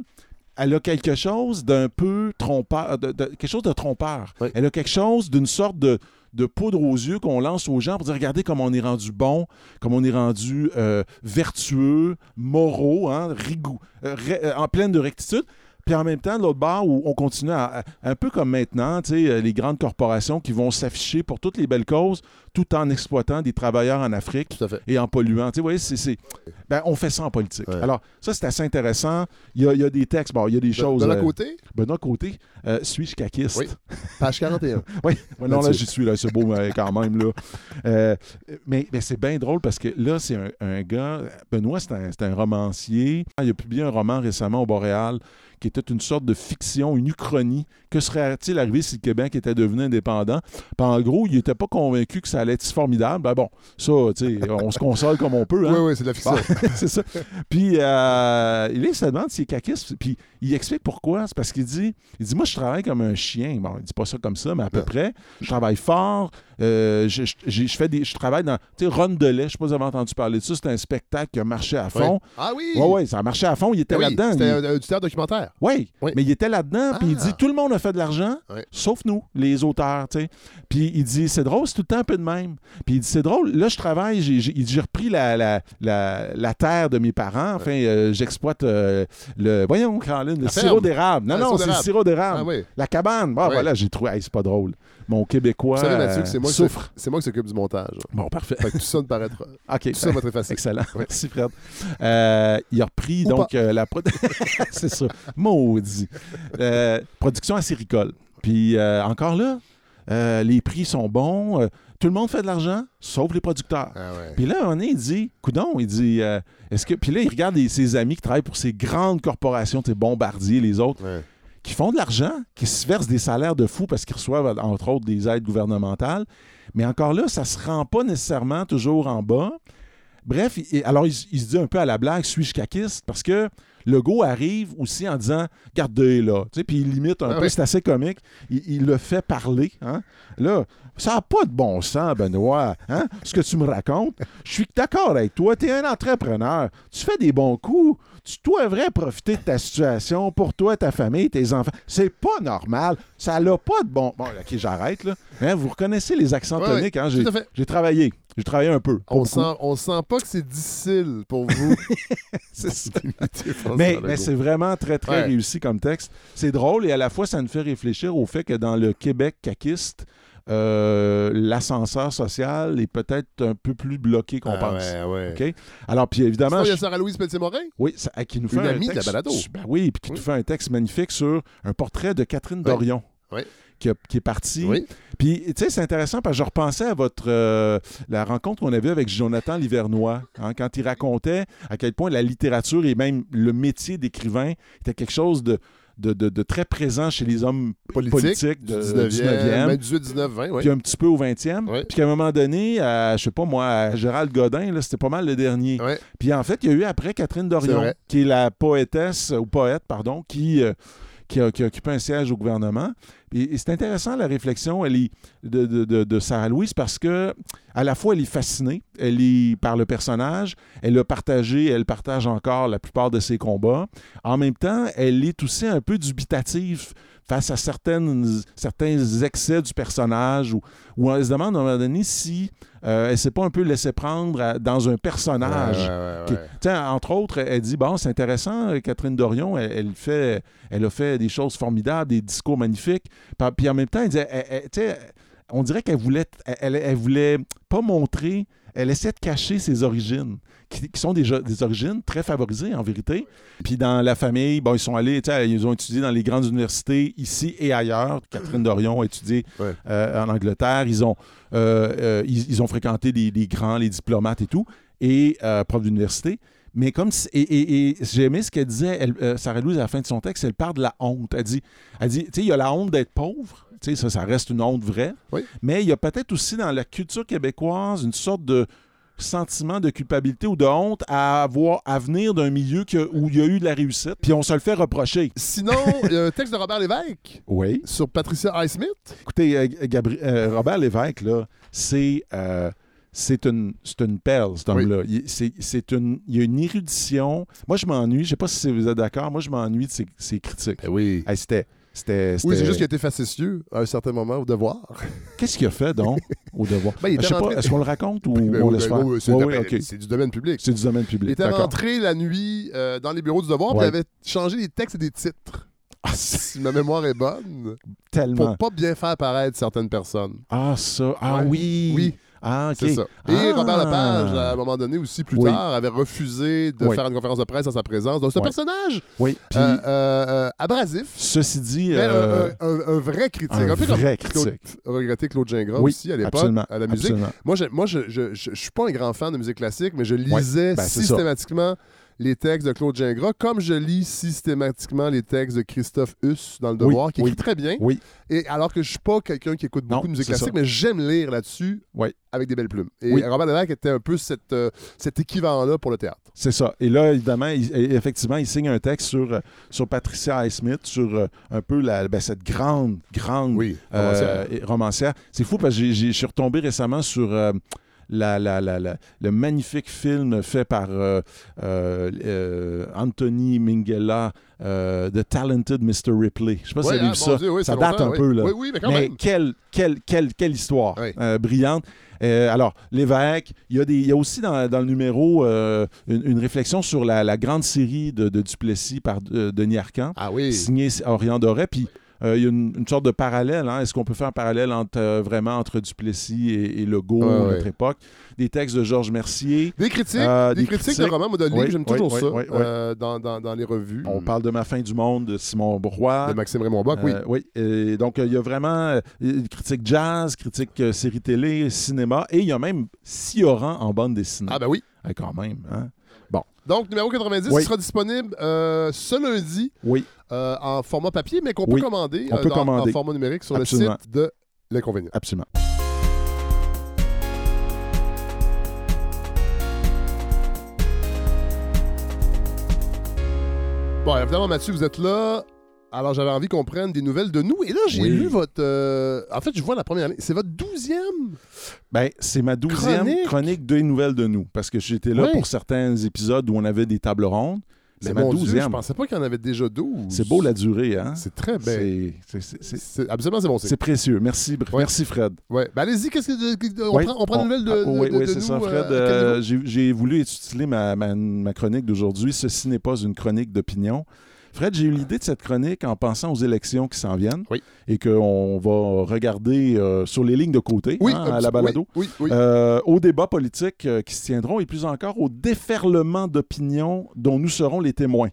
elle a quelque chose d'un peu trompeur, de, de- quelque chose de trompeur. Oui. Elle a quelque chose d'une sorte de, de poudre aux yeux qu'on lance aux gens pour dire regardez comme on est rendu bon, comme on est rendu euh, vertueux, moraux, hein, rigou- euh, ré- euh, en pleine de rectitude. Puis en même temps, de l'autre bord, où on continue à, à- un peu comme maintenant, les grandes corporations qui vont s'afficher pour toutes les belles causes, tout en exploitant des travailleurs en Afrique et en polluant. Tu sais, vous voyez, c'est, ben, on fait ça en politique. Ouais. Alors, ça, c'est assez intéressant. Il y a, il y a des textes, bon, il y a des De, choses. de l'autre euh, côté, Benoît Côté, euh, suis-je caquiste? Oui. page 41. *laughs* Oui, ouais, non, là, j'y suis, là, c'est beau quand même, là. Euh, mais mais c'est bien drôle parce que là, c'est un, un gars, Benoît, c'est un, un romancier. Il a publié un roman récemment au Boréal qui était une sorte de fiction, une uchronie. Que serait-il arrivé si le Québec était devenu indépendant? Puis en gros, il n'était pas convaincu que ça allait si formidable. Ben bon, ça, tu sais, *laughs* on se console comme on peut, hein? Oui, oui, c'est de la fiction. Bon, *laughs* c'est ça. Puis euh, il se demande s'il est caquiste. Puis il explique pourquoi. C'est parce qu'il dit, il dit, moi, je travaille comme un chien. Bon, il dit pas ça comme ça, mais à peu Ouais. près. Je travaille fort. Euh, je, je- je fais des, je travaille dans, tu sais, Ron de lait. Je sais pas si vous avez entendu parler de ça. C'est un spectacle qui a marché à fond. Ah oui! Ouais, ouais, ça a marché à fond. Il était Ah oui, là-dedans. C'était Il- un, un- du théâtre documentaire. oui, Oui. mais il était là-dedans, puis il Ah. dit tout le monde a fait de l'argent, sauf nous, les auteurs, tu sais. Puis il dit c'est drôle, c'est tout le temps un peu de même. Puis il dit c'est drôle, là je travaille, j'ai, repris la, la, la, la terre de mes parents, enfin euh, j'exploite euh, le, voyons, Caroline, le sirop d'érable. Non, Ah, non, c'est le sirop d'érable. Ah oui. La cabane. Voilà, j'ai trouvé, hey, c'est pas drôle. Mon Québécois Vous savez, Mathieu, que c'est moi, qui souffre. s'oc- c'est moi qui s'occupe du montage. Bon, parfait. Fait que tout ça ne paraîtra. *laughs* OK. Tout ça va être facile. Excellent. Ouais. Merci, Fred. Euh, il a repris Ou donc la *laughs* C'est ça. Maudit. Production acéricole. Puis encore là, les prix sont bons. Tout le monde fait de l'argent, sauf les producteurs. Ah ouais. Puis là, un moment donné, il dit, coudon, il dit, euh, est-ce que. Puis là, il regarde les- ses amis qui travaillent pour ces grandes corporations, tes bombardiers, les autres, Ouais. qui font de l'argent, qui se versent des salaires de fous parce qu'ils reçoivent, entre autres, des aides gouvernementales. Mais encore là, ça se rend pas nécessairement toujours en bas. Bref, il- alors il se dit un peu à la blague, suis-je caquiste? Parce que Legault arrive aussi en disant, gardez là. Puis il limite un Ah peu, oui. c'est assez comique. Il, il le fait parler. hein. Là, ça n'a pas de bon sens, Benoît, hein, ce que tu me racontes. Je suis d'accord avec toi. Tu es un entrepreneur. Tu fais des bons coups. Tu devrais profiter de ta situation pour toi, ta famille, tes enfants. C'est pas normal. Ça n'a pas de bon. Bon, OK, j'arrête, là. Hein, vous reconnaissez les accents Ouais, toniques, hein? J'ai travaillé. J'ai travaillé un peu. On sent, on sent pas que c'est difficile pour vous. *laughs* C'est ça. Mais, mais c'est vraiment très, très Ouais. réussi comme texte. C'est drôle et à la fois, ça nous fait réfléchir au fait que dans le Québec caquiste, euh, l'ascenseur social est peut-être un peu plus bloqué qu'on Ah pense. Ouais? Alors, puis évidemment, il y a je- Sarah-Louise Pelletier-Morin? oui, ça- qui nous fait Une un amie de la texte, balado. Ben oui, puis qui Oui. nous fait un texte magnifique sur un portrait de Catherine Dorion. Oui. Qui, a- qui est partie. Oui. Puis, tu sais, c'est intéressant parce que je repensais à votre euh, la rencontre qu'on avait avec Jonathan Livernois, hein, quand il racontait à quel point la littérature et même le métier d'écrivain était quelque chose de, de, de- de très présent chez les hommes Politique, politiques du de, 19e, 19e, même 18, 19, 20, oui. puis un petit peu au 20e. Ouais. Puis qu'à un moment donné, à, je sais pas moi, à Gérald Godin, là, c'était pas mal le dernier. Puis en fait, il y a eu après Catherine Dorion, qui est la poétesse, ou poète, pardon, qui, euh, qui, a, qui occupé un siège au gouvernement. Et, c'est intéressant la réflexion elle de, de, de- Sarah Louise parce que à la fois elle est fascinée, elle par le personnage, elle a partagé, elle partage encore la plupart de ses combats. En même temps, elle est aussi un peu dubitative face à certaines, certains excès du personnage ou, ou elle se demande à un moment donné si euh, elle s'est pas un peu laissée prendre à- dans un personnage. Ouais, entre autres, elle dit bon, c'est intéressant, euh, Catherine Dorion, elle, elle fait, elle a fait des choses formidables, des discours magnifiques. Puis, en même temps, elle sais, on dirait qu'elle voulait, elle, elle voulait pas montrer, elle essaie de cacher ses origines, qui, qui sont des, des origines très favorisées en vérité. Puis dans la famille, bon, ils sont allés, ils ont étudié dans les grandes universités ici et ailleurs. Catherine Dorion a étudié Ouais. euh, en Angleterre. Ils ont, euh, euh, ils, ils ont fréquenté les, les grands, les diplomates et tout, et prof d'université. Mais comme si- et, et- et j'ai aimé ce qu'elle disait, elle, euh, Sarah Louise, à la fin de son texte, elle parle de la honte. Elle dit, elle dit, tu sais, il y a la honte d'être pauvre. Tu sais, ça, ça reste une honte vraie. Oui. Mais il y a peut-être aussi dans la culture québécoise une sorte de sentiment de culpabilité ou de honte à avoir à venir d'un milieu que- où il y a eu de la réussite, puis on se le fait reprocher. Sinon, il y a un texte de Robert Lévesque Oui. sur Patricia Highsmith. Écoutez, euh, Gabri- euh, Robert Lévesque, là, c'est euh, c'est une, c'est une perle, cet homme-là. Il, c'est, c'est une, il y a une érudition. Moi, je m'ennuie. Je sais pas si vous êtes d'accord. Moi, je m'ennuie de ses, ses critiques. oui. Hey, c'était, c'était, Oui, c'est juste qu'il a été facétieux à un certain moment au devoir. *laughs* Qu'est-ce qu'il a fait, donc, au devoir? Ben, il était je sais rentré- pas, est-ce qu'on le raconte ou Ben on oui, laisse ben faire? oui, c'est du domaine public. C'est du domaine public. Il était rentré la nuit euh, dans les bureaux du devoir, puis il avait changé les textes et des titres. Ah, Si ma mémoire est bonne, Tellement. pour pas bien faire paraître certaines personnes. Ah, ça. Ah Ouais. oui. Oui, Ah, OK. c'est ça. Et Ah. Robert Lepage, à un moment donné aussi, plus Oui. tard, avait refusé de Oui. faire une conférence de presse en sa présence. Donc, c'est un Ouais. personnage Oui. Puis, euh, euh, euh, abrasif, ceci dit, mais euh, un, un- un vrai critique. un Un, peu comme vrai Claude, critique. regretté Claude Gingras Oui, aussi à l'époque, à la musique. absolument. Moi, je, moi je, je, je- je suis pas un grand fan de musique classique, mais je lisais ben, ça. Les textes de Claude Gingras, comme je lis systématiquement les textes de Christophe Huss dans Le Oui, Devoir, qui oui. écrit très bien. Oui. Et alors que je suis pas quelqu'un qui écoute beaucoup Non, de musique classique, ça. mais j'aime lire là-dessus Oui. avec des belles plumes. Et. Robert Lévesque était un peu cette, euh, cet équivalent-là pour le théâtre. C'est ça. Et là, évidemment, il- effectivement, il signe un texte sur, euh, sur Patricia Highsmith, sur euh, un peu la, ben, cette grande, grande euh, et- romancière. C'est fou parce que je suis retombé récemment sur la, la- la- la- le magnifique film fait par euh, euh, euh, Anthony Minghella, euh, The Talented Mr. Ripley. Je sais pas si vous avez ah, vu ça. Dieu, oui, ça date un oui. peu, là. Oui, oui, mais quand Mais même. quelle, quelle, quelle, quelle histoire brillante. Alors, l'évêque, il y, a des, il y a aussi dans, dans le numéro une, une réflexion sur la, grande série de, de Duplessis par Denis Arcand, Ah oui. signé Orient Doré. Puis, il y a une, une sorte de parallèle. hein. Est-ce qu'on peut faire un parallèle entre, euh, vraiment entre Duplessis et, et Legault, ouais. notre époque? Des textes de Georges Mercier. Des critiques, Euh, des, des critiques, de critiques. romans, moi, de livres, j'aime toujours ça euh, dans, dans, dans les revues. On parle de Ma fin du monde de Simon Roy. de Maxime Raymond Bock, oui. Euh, oui. Et donc, euh, il y a vraiment euh, critique jazz, critique euh, série télé, cinéma, et il y a même Sioran en bande dessinée. Ah ben oui. Ah, quand même. Hein? Donc, numéro 90 Oui. sera disponible euh, ce lundi Oui, euh, en format papier, mais qu'on Oui. peut commander, On euh, peut dans- commander. en format numérique sur Absolument. le site de L'Inconvénient. absolument. Bon, évidemment, Mathieu, vous êtes là. Alors, j'avais envie qu'on prenne des nouvelles de nous. Et là, j'ai Oui. lu votre. euh, En fait, je vois la première ligne. C'est votre douzième. Ben, c'est ma douzième Chronique. chronique. des nouvelles de nous, parce que j'étais là Oui. pour certains épisodes où on avait des tables rondes. C'est Mais ma mon Dieu, je douzième. pensais pas qu'il y en avait déjà 12. C'est beau la durée, hein? C'est très bien. C'est- c'est- c'est- c'est- C'est- Absolument, c'est bon. C'est précieux. Merci, br- Ouais. merci Fred. Ouais. Ben, allez-y, qu'est-ce que. On, prend, on prend des nouvelles de, ah, oui, de- oui, de c'est nous, ça, euh, Fred. à quel Euh, j'ai j'ai voulu étudier ma, ma- ma chronique d'aujourd'hui. Ceci n'est pas une chronique d'opinion. Fred, j'ai eu l'idée de cette chronique en pensant aux élections qui s'en viennent Oui. et qu'on va regarder euh, sur les lignes de côté oui, hein, à la balado. Oui. Euh, aux débats politiques euh, qui se tiendront et plus encore au déferlement d'opinions dont nous serons les témoins.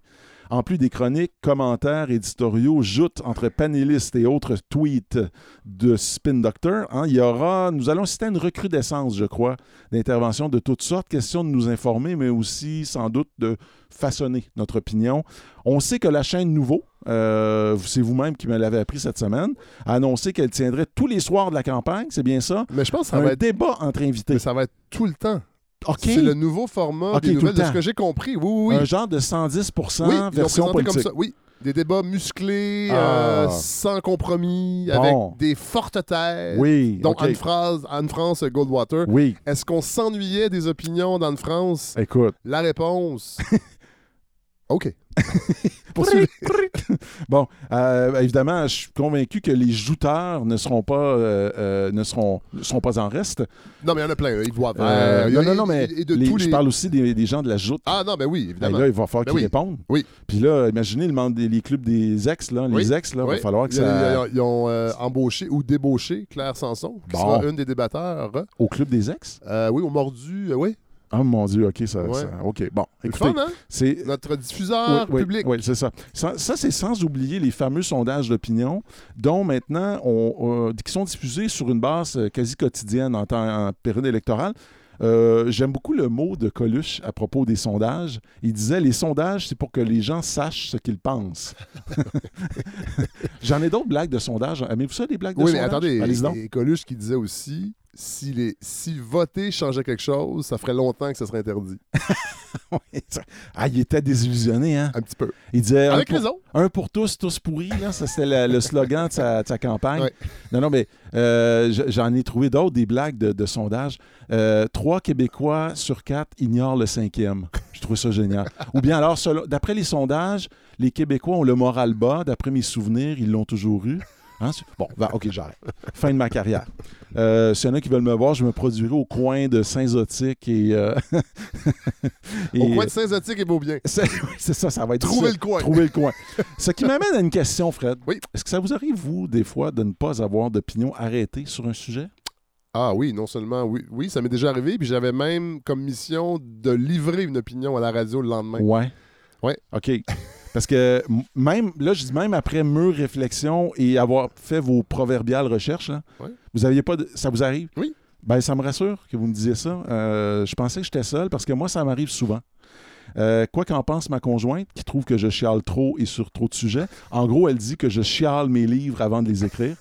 En plus des chroniques, commentaires, éditoriaux, joutes entre panélistes et autres tweets de Spin Doctor, hein, il y aura, nous allons citer une recrudescence, je crois, d'interventions de toutes sortes, question de nous informer, mais aussi sans doute de façonner notre opinion. On sait que la chaîne Nouveau, euh, c'est vous-même qui me l'avez appris cette semaine, a annoncé qu'elle tiendrait tous les soirs de la campagne, c'est bien ça? Mais je pense que ça un va être, débat entre invités. mais ça va être tout le temps. C'est le nouveau format des nouvelles, de ce que j'ai compris. Oui, oui, oui. Un genre de 110 oui, ils l'ont version présenté politique. comme ça. Oui, des débats musclés, Ah. euh, sans compromis, Bon. avec des fortes têtes. Oui, Donc. Anne-France, Anne-France Goldwater. Oui, Est-ce qu'on s'ennuyait des opinions d'Anne-France? écoute. La réponse. *laughs* OK. *laughs* Bon, euh, évidemment, je suis convaincu que les jouteurs ne seront pas, euh, euh, ne seront, pas en reste. Non, mais il y en a plein. Yves Boisvert. Euh, a- non, non, non, mais et de les- tous je parle aussi des, des gens de la joute. Ah non, ben oui, Ben évidemment. là, il va falloir Ben qu'ils oui. répondent. Oui. Puis là, imaginez le monde des les clubs des ex, là, les Oui. ex, là, il Oui. va falloir que ça. Ils ont euh, embauché ou débauché Claire Sanson, qui Bon. sera une des débatteurs. Au club des ex? Euh, oui, au mordu. euh, oui. Oh mon Dieu, OK, ça. Ouais. ça- OK, bon. C'est Écoutez, hein? c'est. Notre diffuseur Oui, public. oui, c'est ça. Ça, ça, c'est sans oublier les fameux sondages d'opinion, dont maintenant, on, euh, qui sont diffusés sur une base euh, quasi quotidienne en, temps, en période électorale. Euh, J'aime beaucoup le mot de Coluche à propos des sondages. Il disait les sondages, c'est pour que les gens sachent ce qu'ils pensent. *laughs* J'en ai d'autres blagues de sondages. Aimez-vous ça, des blagues de Oui, mais attendez, et Coluche qui disait aussi si, les, si voter changeait quelque chose, ça ferait longtemps que ça serait interdit. *laughs* Ah, il était désillusionné, hein? Un petit peu. Il disait un pour, raison. un pour tous, tous pourris, là. Ça, c'était le, slogan de sa, de sa campagne. Ouais. Non, non, mais euh, j'en ai trouvé d'autres, des blagues de, de sondage. Euh, trois Québécois sur quatre ignorent le cinquième. Je trouve ça génial. Ou bien alors, d'après les sondages, les Québécois ont le moral bas. D'après mes souvenirs, ils l'ont toujours eu. Hein? Bon, ben, OK, j'arrête. Fin de ma carrière. Euh, S'il y en a qui veulent me voir, je me produirai au coin de Saint-Zotique et... euh, *laughs* Au coin de Saint-Zotique et Beaubien. *laughs* c'est ça, ça va être Trouver le coin. Trouver le coin. Ce qui m'amène à une question, Fred. Oui. Est-ce que ça vous arrive, vous, des fois, de ne pas avoir d'opinion arrêtée sur un sujet? Ah oui, non seulement, oui, oui ça m'est déjà arrivé, puis j'avais même comme mission de livrer une opinion à la radio le lendemain. Ouais. Ouais. OK. Parce que même, là, je dis même après mûre réflexion et avoir fait vos proverbiales recherches, là, vous aviez pas de- ça vous arrive? Oui. Ben, ça me rassure que vous me disiez ça. Euh, je pensais que j'étais seul parce que moi, ça m'arrive souvent. Euh, quoi qu'en pense ma conjointe, qui trouve que je chiale trop et sur trop de sujets, en gros, elle dit que je chiale mes livres avant de les écrire.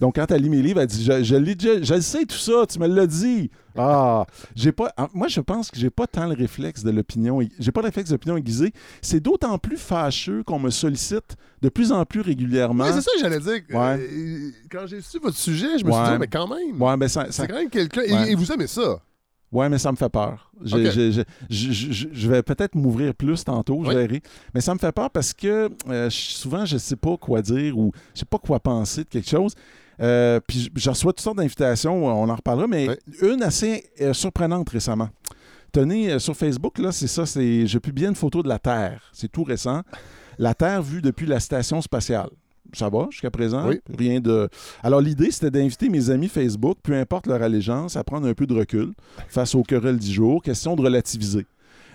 Donc, quand elle lit mes livres, elle dit Je, je, lis sais tout ça, tu me l'as dit. Ah, j'ai pas. Moi, je pense que j'ai pas tant le réflexe de l'opinion. J'ai pas le réflexe d'opinion aiguisée. C'est d'autant plus fâcheux qu'on me sollicite de plus en plus régulièrement. C'est ça que j'allais dire. Ouais. Euh, quand j'ai su votre sujet, je me suis dit, mais quand même, Ouais, mais ça, c'est quand même quelqu'un. et- vous aimez ça? Ouais, mais ça me fait peur. Je, vais peut-être m'ouvrir plus tantôt, je Oui. verrai. Mais ça me fait peur parce que euh, je- souvent, je sais pas quoi dire ou je sais pas quoi penser de quelque chose. Euh, puis je- reçois toutes sortes d'invitations, on en reparlera, mais une assez euh, surprenante récemment. Tenez, euh, sur Facebook, là, c'est ça, c'est je publie une photo de la Terre. C'est tout récent. La Terre vue depuis la station spatiale. Ça va jusqu'à présent? Oui. Rien de. Alors, l'idée, c'était d'inviter mes amis Facebook, peu importe leur allégeance, à prendre un peu de recul face aux querelles du jour. Question de relativiser.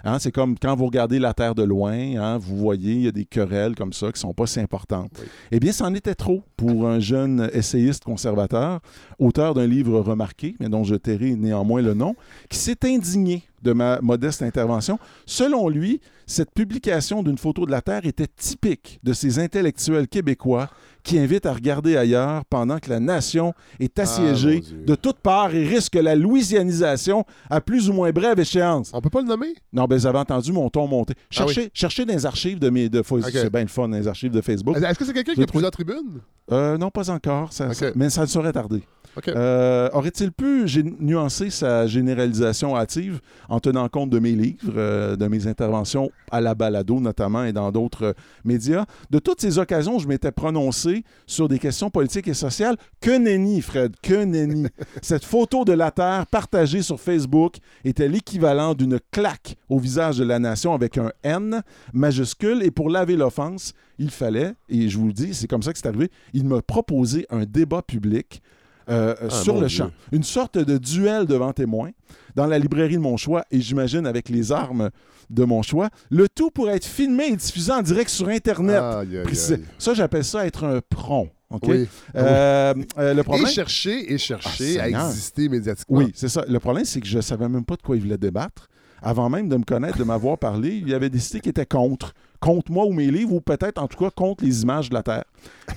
Hein, c'est comme quand vous regardez la Terre de loin, hein, vous voyez, il y a des querelles comme ça qui sont pas si importantes. Oui. Eh bien, c'en était trop pour un jeune essayiste conservateur, auteur d'un livre remarqué, mais dont je tairai néanmoins le nom, qui s'est indigné de ma modeste intervention. Selon lui, cette publication d'une photo de la Terre était typique de ces intellectuels québécois qui invitent à regarder ailleurs pendant que la nation est assiégée Ah, Dieu. de toutes parts et risque la louisianisation à plus ou moins brève échéance. On peut pas le nommer? Non, ben, vous avez entendu mon ton monter. Ah Cherchez, cherchez dans les archives de mes... De. C'est bien le fun, dans les archives de Facebook. Est-ce que c'est quelqu'un qui Je a plusieurs tribunes? Euh, non, pas encore, ça- Ok. ça- mais ça ne saurait tarder. OK. Euh, Aurait-il pu nuancer sa généralisation hâtive en tenant compte de mes livres, euh, de mes interventions à la balado notamment et dans d'autres euh, médias? De toutes ces occasions, je m'étais prononcé sur des questions politiques et sociales. Que nenni, Fred, que nenni. *laughs* Cette photo de la Terre partagée sur Facebook était l'équivalent d'une claque au visage de la nation avec un N majuscule et pour laver l'offense, il fallait, et je vous le dis, c'est comme ça que c'est arrivé, il m'a proposé un débat public euh, euh, Ah, sur le Dieu. champ. Une sorte de duel devant témoins dans la librairie de mon choix et j'imagine avec les armes de mon choix. Le tout pour être filmé et diffusé en direct sur Internet. Aïe, aïe, Précis- aïe. Ça, j'appelle ça être un prompt. OK? Oui. Euh, euh, le problème... Et chercher, et chercher Ah, à exister médiatiquement. Oui, c'est ça. Le problème, c'est que je savais même pas de quoi il voulait débattre. Avant même de me connaître, de m'avoir parlé, il avait décidé qu'il était contre. contre moi ou mes livres, ou peut-être en tout cas contre les images de la Terre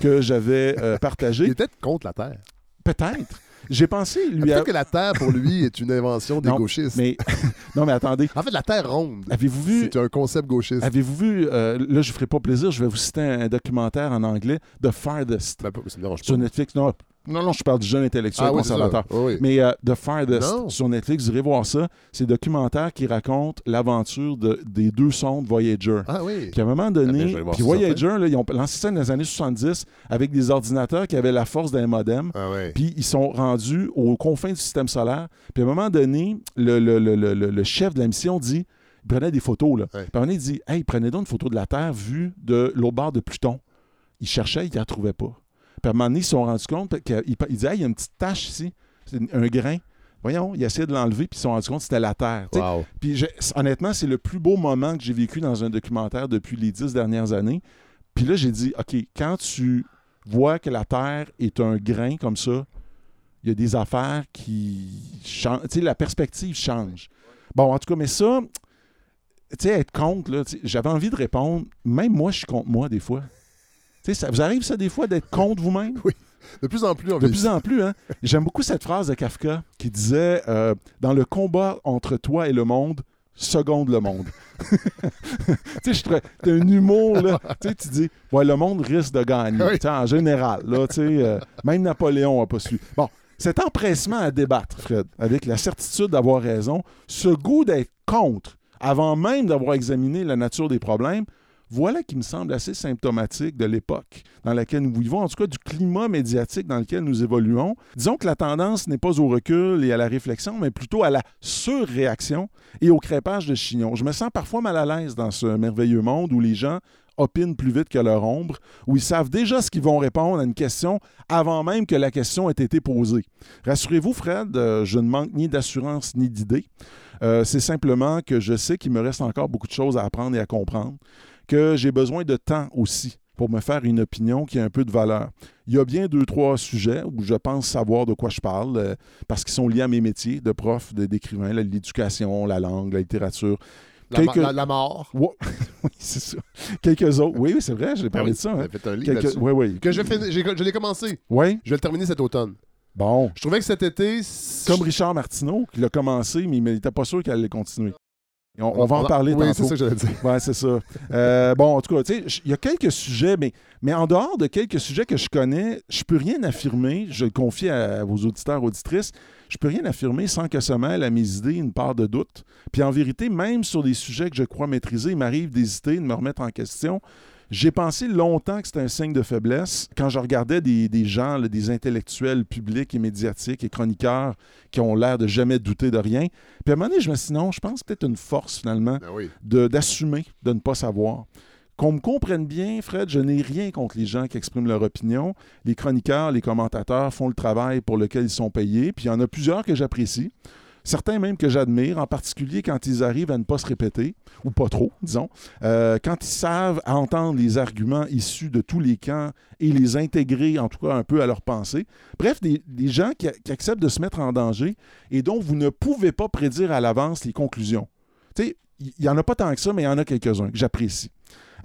que j'avais euh, Il partagées. est peut-être contre la Terre. Peut-être. J'ai pensé, lui, Peut-être que la Terre, pour lui, est une invention des Non, gauchistes. mais *laughs* non, mais attendez. En fait, la Terre ronde, Avez-vous vu c'est un concept gauchiste. Avez-vous vu, euh, là je ne ferai pas plaisir, je vais vous citer un, documentaire en anglais, The Farthest, Ben, pas- ça me dérange sur. Netflix. Non, non, non, je parle du jeune intellectuel Ah oui, conservateur. Oui, oui. Mais euh, The Farthest Non. sur Netflix, vous irez voir ça. C'est un documentaire qui raconte l'aventure de- des deux sondes Voyager. Ah oui. Puis à un moment donné, voir puis Voyager, là, ils ont lancé ça dans les années 70 avec des ordinateurs qui avaient la force d'un modem. Ah oui. Puis ils sont rendus aux confins du système solaire. Puis à un moment donné, le, le- le- le- le- le chef de la mission dit il prenait des photos. Là. Ouais. Puis à un moment donné, il dit Hey, prenez donc une photo de la Terre vue de l'autre bord de Pluton. Il cherchait, il ne la trouvait pas. Puis à un moment donné, ils se sont rendus compte qu'il il dit Hey, il y a une petite tache ici, un grain. Voyons, il essaie de l'enlever, puis ils se sont rendus compte que c'était la Terre. Wow. puis honnêtement, c'est le plus beau moment que j'ai vécu dans un documentaire depuis les dix dernières années. Puis là, j'ai dit, OK, quand tu vois que la Terre est un grain comme ça, il y a des affaires qui changent. Tu sais, la perspective change. Bon, en tout cas, mais ça, tu sais, être contre, j'avais envie de répondre, même moi, je suis contre moi des fois. Ça vous arrive ça des fois d'être contre vous-même? De plus en plus, on De plus en plus, hein? J'aime beaucoup cette phrase de Kafka qui disait euh, Dans le combat entre toi et le monde, seconde le monde. *laughs* tu sais, t'as un humour, là. Tu sais, tu dis Ouais, le monde risque de gagner. Oui. En général, là, tu sais, euh, même Napoléon n'a pas su. Bon, cet empressement à débattre, Fred, avec la certitude d'avoir raison, ce goût d'être contre, avant même d'avoir examiné la nature des problèmes, voilà qui me semble assez symptomatique de l'époque dans laquelle nous vivons, en tout cas du climat médiatique dans lequel nous évoluons. Disons que la tendance n'est pas au recul et à la réflexion, mais plutôt à la surréaction et au crépage de chignon. Je me sens parfois mal à l'aise dans ce merveilleux monde où les gens opinent plus vite que leur ombre, où ils savent déjà ce qu'ils vont répondre à une question avant même que la question ait été posée. Rassurez-vous, Fred, euh, je ne manque ni d'assurance ni d'idées. Euh, c'est simplement que je sais qu'il me reste encore beaucoup de choses à apprendre et à comprendre, que j'ai besoin de temps aussi pour me faire une opinion qui a un peu de valeur. Il y a bien deux, trois sujets où je pense savoir de quoi je parle, euh, parce qu'ils sont liés à mes métiers de prof, d'écrivain, l'éducation, la langue, la littérature. La, mort. Ouais. *laughs* oui, c'est ça. Quelques autres. Oui, oui, c'est vrai, j'ai Ah parlé oui, de ça. hein. fait un livre. Oui, oui. Que je, fais- je l'ai commencé. Oui, Je vais le terminer cet automne. bon. Je trouvais que cet été. Comme Richard Martineau, qui l'a commencé, mais il n'était pas sûr qu'elle allait continuer. On, on va en parler Oui, c'est ça que j'allais dire. Ouais, c'est ça. Euh, bon, en tout cas, tu sais, il y a quelques sujets, mais, mais en dehors de quelques sujets que je connais, je peux rien affirmer. Je le confie à, vos auditeurs, auditrices. Je peux rien affirmer sans que se mêle à mes idées une part de doute. Puis en vérité, même sur des sujets que je crois maîtriser, il m'arrive d'hésiter, de me remettre en question. J'ai pensé longtemps que c'était un signe de faiblesse quand je regardais des, des gens, là, des intellectuels publics et médiatiques et chroniqueurs qui ont l'air de jamais douter de rien. Puis à un moment donné, je me suis dit non, je pense peut-être une force finalement Ben oui. de- d'assumer de, ne pas savoir. Qu'on me comprenne bien, Fred, je n'ai rien contre les gens qui expriment leur opinion. Les chroniqueurs, les commentateurs font le travail pour lequel ils sont payés, puis il y en a plusieurs que j'apprécie. Certains même que j'admire, en particulier quand ils arrivent à ne pas se répéter, ou pas trop, disons, Euh, quand ils savent entendre les arguments issus de tous les camps et les intégrer, en tout cas, un peu à leur pensée. Bref, des, des gens qui, acceptent de se mettre en danger et dont vous ne pouvez pas prédire à l'avance les conclusions. Tu sais, il n'y en a pas tant que ça, mais il y en a quelques-uns que j'apprécie.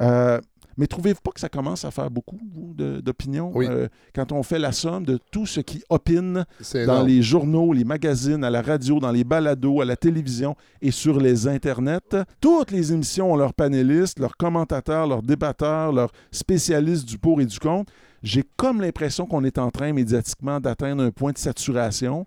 Euh, mais trouvez-vous pas que ça commence à faire beaucoup, vous, d'opinions, Oui. euh, quand on fait la somme de tout ce qui opine dans énorme. les journaux, les magazines, à la radio, dans les balados, à la télévision et sur les internets. Toutes les émissions ont leurs panélistes, leurs commentateurs, leurs débatteurs, leurs spécialistes du pour et du contre. J'ai comme l'impression qu'on est en train médiatiquement d'atteindre un point de saturation,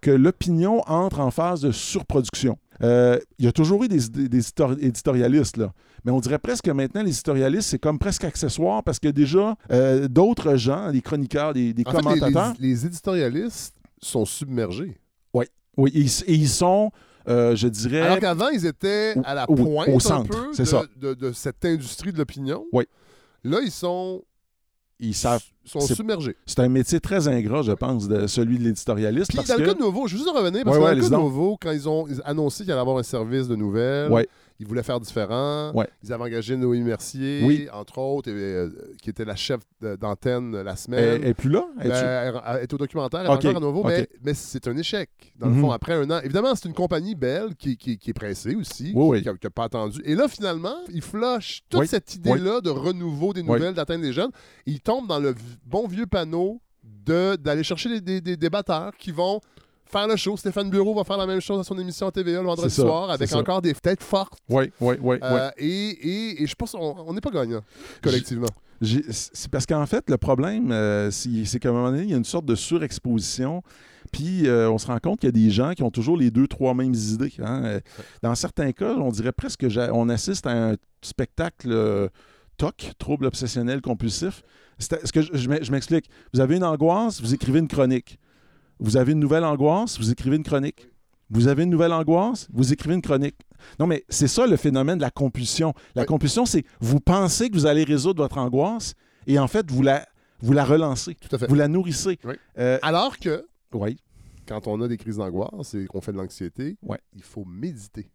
que l'opinion entre en phase de surproduction. Euh, il y a toujours eu des, des- des éditor- éditorialistes, là. Mais on dirait presque que maintenant, les éditorialistes, c'est comme presque accessoire parce que déjà, euh, d'autres gens, des chroniqueurs, des, des En fait, les- commentateurs, les, les éditorialistes sont submergés. Oui, et ils, et ils sont, euh, je dirais. Alors qu'avant, ils étaient à la pointe au un centre, peu c'est de, ça. De, de cette industrie de l'opinion. Oui. Là, ils sont, ils savent. sont c'est- submergés. C'est un métier très ingrat, je pense, de celui de l'éditorialiste. Puis parce dans le que... cas de Nouveau, je veux juste en revenir, parce Ouais, que ouais, dans le cas allez-y de. Nouveau, quand ils ont annoncé qu'il allait avoir un service de nouvelles, Ouais. Ils voulaient faire différent. Ouais. Ils avaient engagé Noémie Mercier, Oui. entre autres, et, euh, qui était la chef d'antenne la semaine. elle est plus là? Elle Ben, elle est au documentaire, elle Ok, est encore à nouveau, mais, mais c'est un échec. Dans le Mhm. fond, après un an. Évidemment, c'est une compagnie belle qui, qui- qui est pressée aussi, Oui, qui n'a pas attendu. Et là, finalement, il flush toute cette idée-là de renouveau des nouvelles, d'atteindre les jeunes. Il tombe dans le bon vieux panneau de- d'aller chercher des, des- des débatteurs qui vont faire le show. Stéphane Bureau va faire la même chose à son émission à TVA le vendredi ça, soir avec ça. encore des têtes fortes. Oui, oui, oui. oui. Euh, et, et- et je pense qu'on n'est pas gagnant collectivement. C'est parce qu'en fait, le problème, euh, c'est qu'à un moment donné, il y a une sorte de surexposition. Puis euh, on se rend compte qu'il y a des gens qui ont toujours les deux, trois mêmes idées. hein. Dans certains cas, on dirait presque qu'on assiste à un spectacle TOC, trouble obsessionnel compulsif. Ce que je m'explique. Vous avez une angoisse, vous écrivez une chronique. Vous avez une nouvelle angoisse, vous écrivez une chronique. Vous avez une nouvelle angoisse, vous écrivez une chronique. Non, mais c'est ça le phénomène de la compulsion. La Oui. compulsion, c'est vous pensez que vous allez résoudre votre angoisse et en fait, vous la, vous la relancez, Tout à fait. vous la nourrissez. Oui. Euh, Alors que oui, quand on a des crises d'angoisse et qu'on fait de l'anxiété, Ouais. il faut méditer.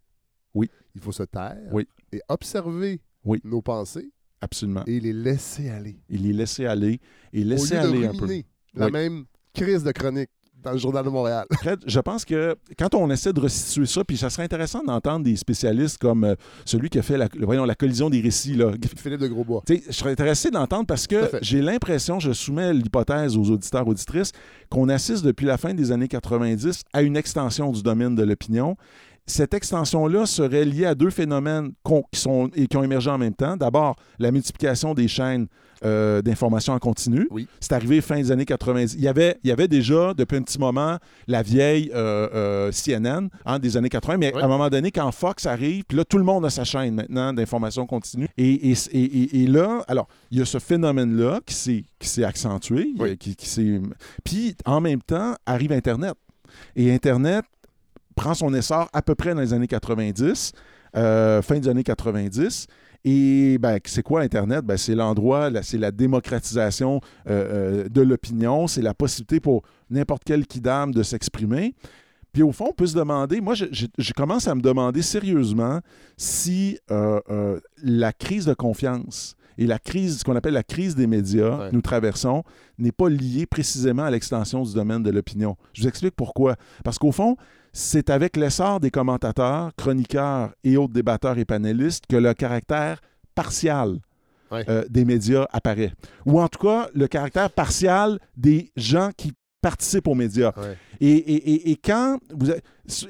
Oui. Il faut se taire Oui. et observer Oui. nos pensées absolument. et les laisser aller. Il les laisser aller et Au laisser lieu de aller un peu. ruminer la Oui. même crise de chronique dans le Journal de Montréal. *laughs* Fred, je pense que quand on essaie de restituer ça, puis ça serait intéressant d'entendre des spécialistes comme euh, celui qui a fait la, voyons, la collision des récits, là, Philippe de Grosbois. Je serais intéressé d'entendre parce que j'ai l'impression, je soumets l'hypothèse aux auditeurs, auditrices, qu'on assiste depuis la fin des années 90 à une extension du domaine de l'opinion. Cette extension-là serait liée à deux phénomènes qui, sont, et qui ont émergé en même temps. D'abord, la multiplication des chaînes euh, d'information en continu. Oui. C'est arrivé fin des années 90. Il y avait, il y avait déjà, depuis un petit moment, la vieille euh, euh, CNN hein, des années 80, mais Oui. à un moment donné, quand Fox arrive, puis là, tout le monde a sa chaîne maintenant d'information continue. Et, et, et- et- et là, alors, il y a ce phénomène-là qui s'est, accentué, Oui. qui. Puis, en même temps, arrive Internet. Et Internet prend son essor à peu près dans les années 90, euh, fin des années 90. Et ben, c'est quoi Internet? Ben, c'est l'endroit, c'est la démocratisation euh, euh, de l'opinion, c'est la possibilité pour n'importe quel kidam de s'exprimer. Puis au fond, on peut se demander, moi, je, je- je commence à me demander sérieusement si euh, la crise de confiance et la crise, ce qu'on appelle la crise des médias Ouais. que nous traversons, n'est pas liée précisément à l'extension du domaine de l'opinion. Je vous explique pourquoi. Parce qu'au fond, c'est avec l'essor des commentateurs, chroniqueurs et autres débatteurs et panélistes que le caractère partial Ouais. euh, des médias apparaît. Ou en tout cas, le caractère partial des gens qui participent aux médias. Ouais. Et, et- et- et quand vous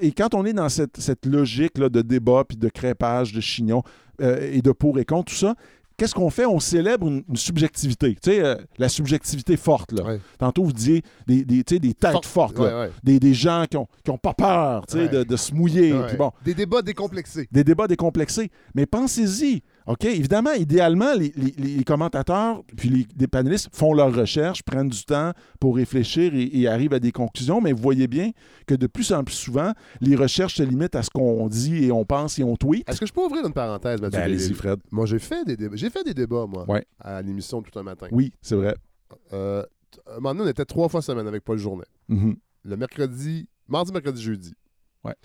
et quand on est dans cette, cette logique là, de débat, puis de crêpage, de chignon, euh, et de pour et contre, tout ça, qu'est-ce qu'on fait? On célèbre une, une subjectivité. Tu sais, euh, la subjectivité forte. Là. Ouais. Tantôt, vous disiez des, des, tu sais, des têtes Forte. fortes. là. Ouais, ouais. Des, des gens qui n'ont qui ont pas peur tu sais, Ouais. de, de se mouiller. Ouais. puis bon, Des débats décomplexés. des débats décomplexés. Mais pensez-y. OK? Évidemment, idéalement, les, les- les commentateurs puis les, les panélistes font leurs recherches, prennent du temps pour réfléchir et, et arrivent à des conclusions. Mais vous voyez bien que de plus en plus souvent, les recherches se limitent à ce qu'on dit et on pense et on tweet. Est-ce que je peux ouvrir une parenthèse, Mathieu? Ben, allez-y, Fred. Moi, j'ai fait des débats. J'ai fait des débats, moi, Ouais. à l'émission Tout un matin. Oui, c'est vrai. Euh, un moment donné, on était trois fois semaine avec Paul Journet. Mhm. Le mercredi, mardi, mercredi, jeudi. Ouais.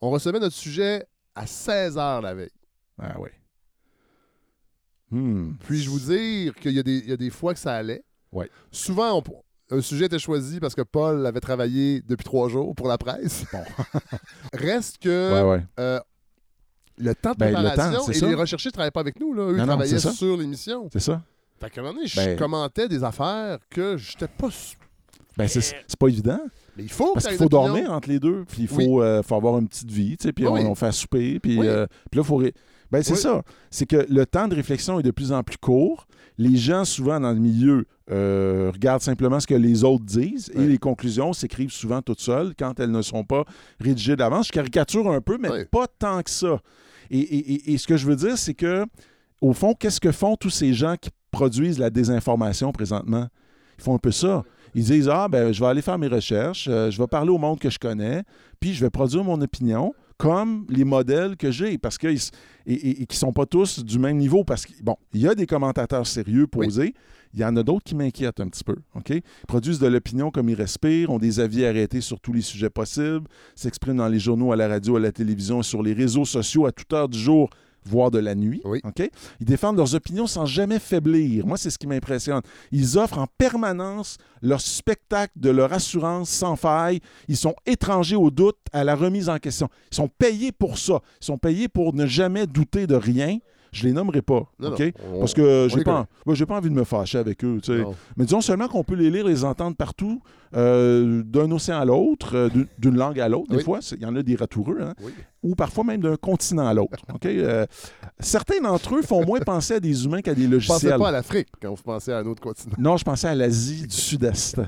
On recevait notre sujet à 16h la veille. Ah oui. Hmm. Puis-je vous dire qu'il y, a des- il y a des fois que ça allait? Ouais. Souvent, on- un sujet était choisi parce que Paul avait travaillé depuis trois jours pour la presse. Bon. *laughs* Reste que Ouais, ouais. euh, le temps de Ben, le préparation temps, c'est et ça. les recherchés ne travaillaient pas avec nous. Là. Eux, Non, ils travaillaient sur l'émission. C'est ça. Fait qu'à un moment donné, je Ben- commentais des affaires que je n'étais pas... Ben, c'est pas évident. Mais il faut Parce qu'il faut dormir entre les deux, puis il faut, Oui. euh, faut avoir une petite vie, tu sais, puis Oui, on, fait à souper, puis, Oui. euh, puis là, il faut... ré- Ben, c'est Oui. ça. C'est que le temps de réflexion est de plus en plus court. Les gens, souvent, dans le milieu, euh, regardent simplement ce que les autres disent et Oui. les conclusions s'écrivent souvent toutes seules quand elles ne sont pas rédigées d'avance. Je caricature un peu, mais Oui. pas tant que ça. Et, et- et- et ce que je veux dire, c'est que, au fond, qu'est-ce que font tous ces gens qui produisent la désinformation présentement? Ils font un peu ça. Ils disent Ah, ben, je vais aller faire mes recherches, euh, je vais parler au monde que je connais, puis je vais produire mon opinion. Comme les modèles que j'ai, parce que et, et, et qui sont pas tous du même niveau, parce que bon, il y a des commentateurs sérieux posés. Il y en a d'autres qui m'inquiètent un petit peu. OK? Ils produisent de l'opinion comme ils respirent, ont des avis arrêtés sur tous les sujets possibles, s'expriment dans les journaux, à la radio, à la télévision, sur les réseaux sociaux à toute heure du jour, voire de la nuit. Oui. Ils défendent leurs opinions sans jamais faiblir. Moi, c'est ce qui m'impressionne. Ils offrent en permanence leur spectacle de leur assurance sans faille. Ils sont étrangers au doute, à la remise en question. Ils sont payés pour ça. Ils sont payés pour ne jamais douter de rien. Je les nommerai pas, Non, OK? non, on- Parce que j'ai pas, pas envie de me fâcher avec eux. Mais disons seulement qu'on peut les lire, les entendre partout, euh, d'un océan à l'autre, euh, d'une- langue à l'autre. Des Oui. fois, il y en a des ratoureux, hein, Oui. Ou parfois même d'un continent à l'autre. OK? Euh, certains d'entre eux font moins penser à des humains qu'à des Vous pensez logiciels. pas à l'Afrique quand vous pensez à un autre continent. Non, je pensais à l'Asie du Sud-Est. *laughs*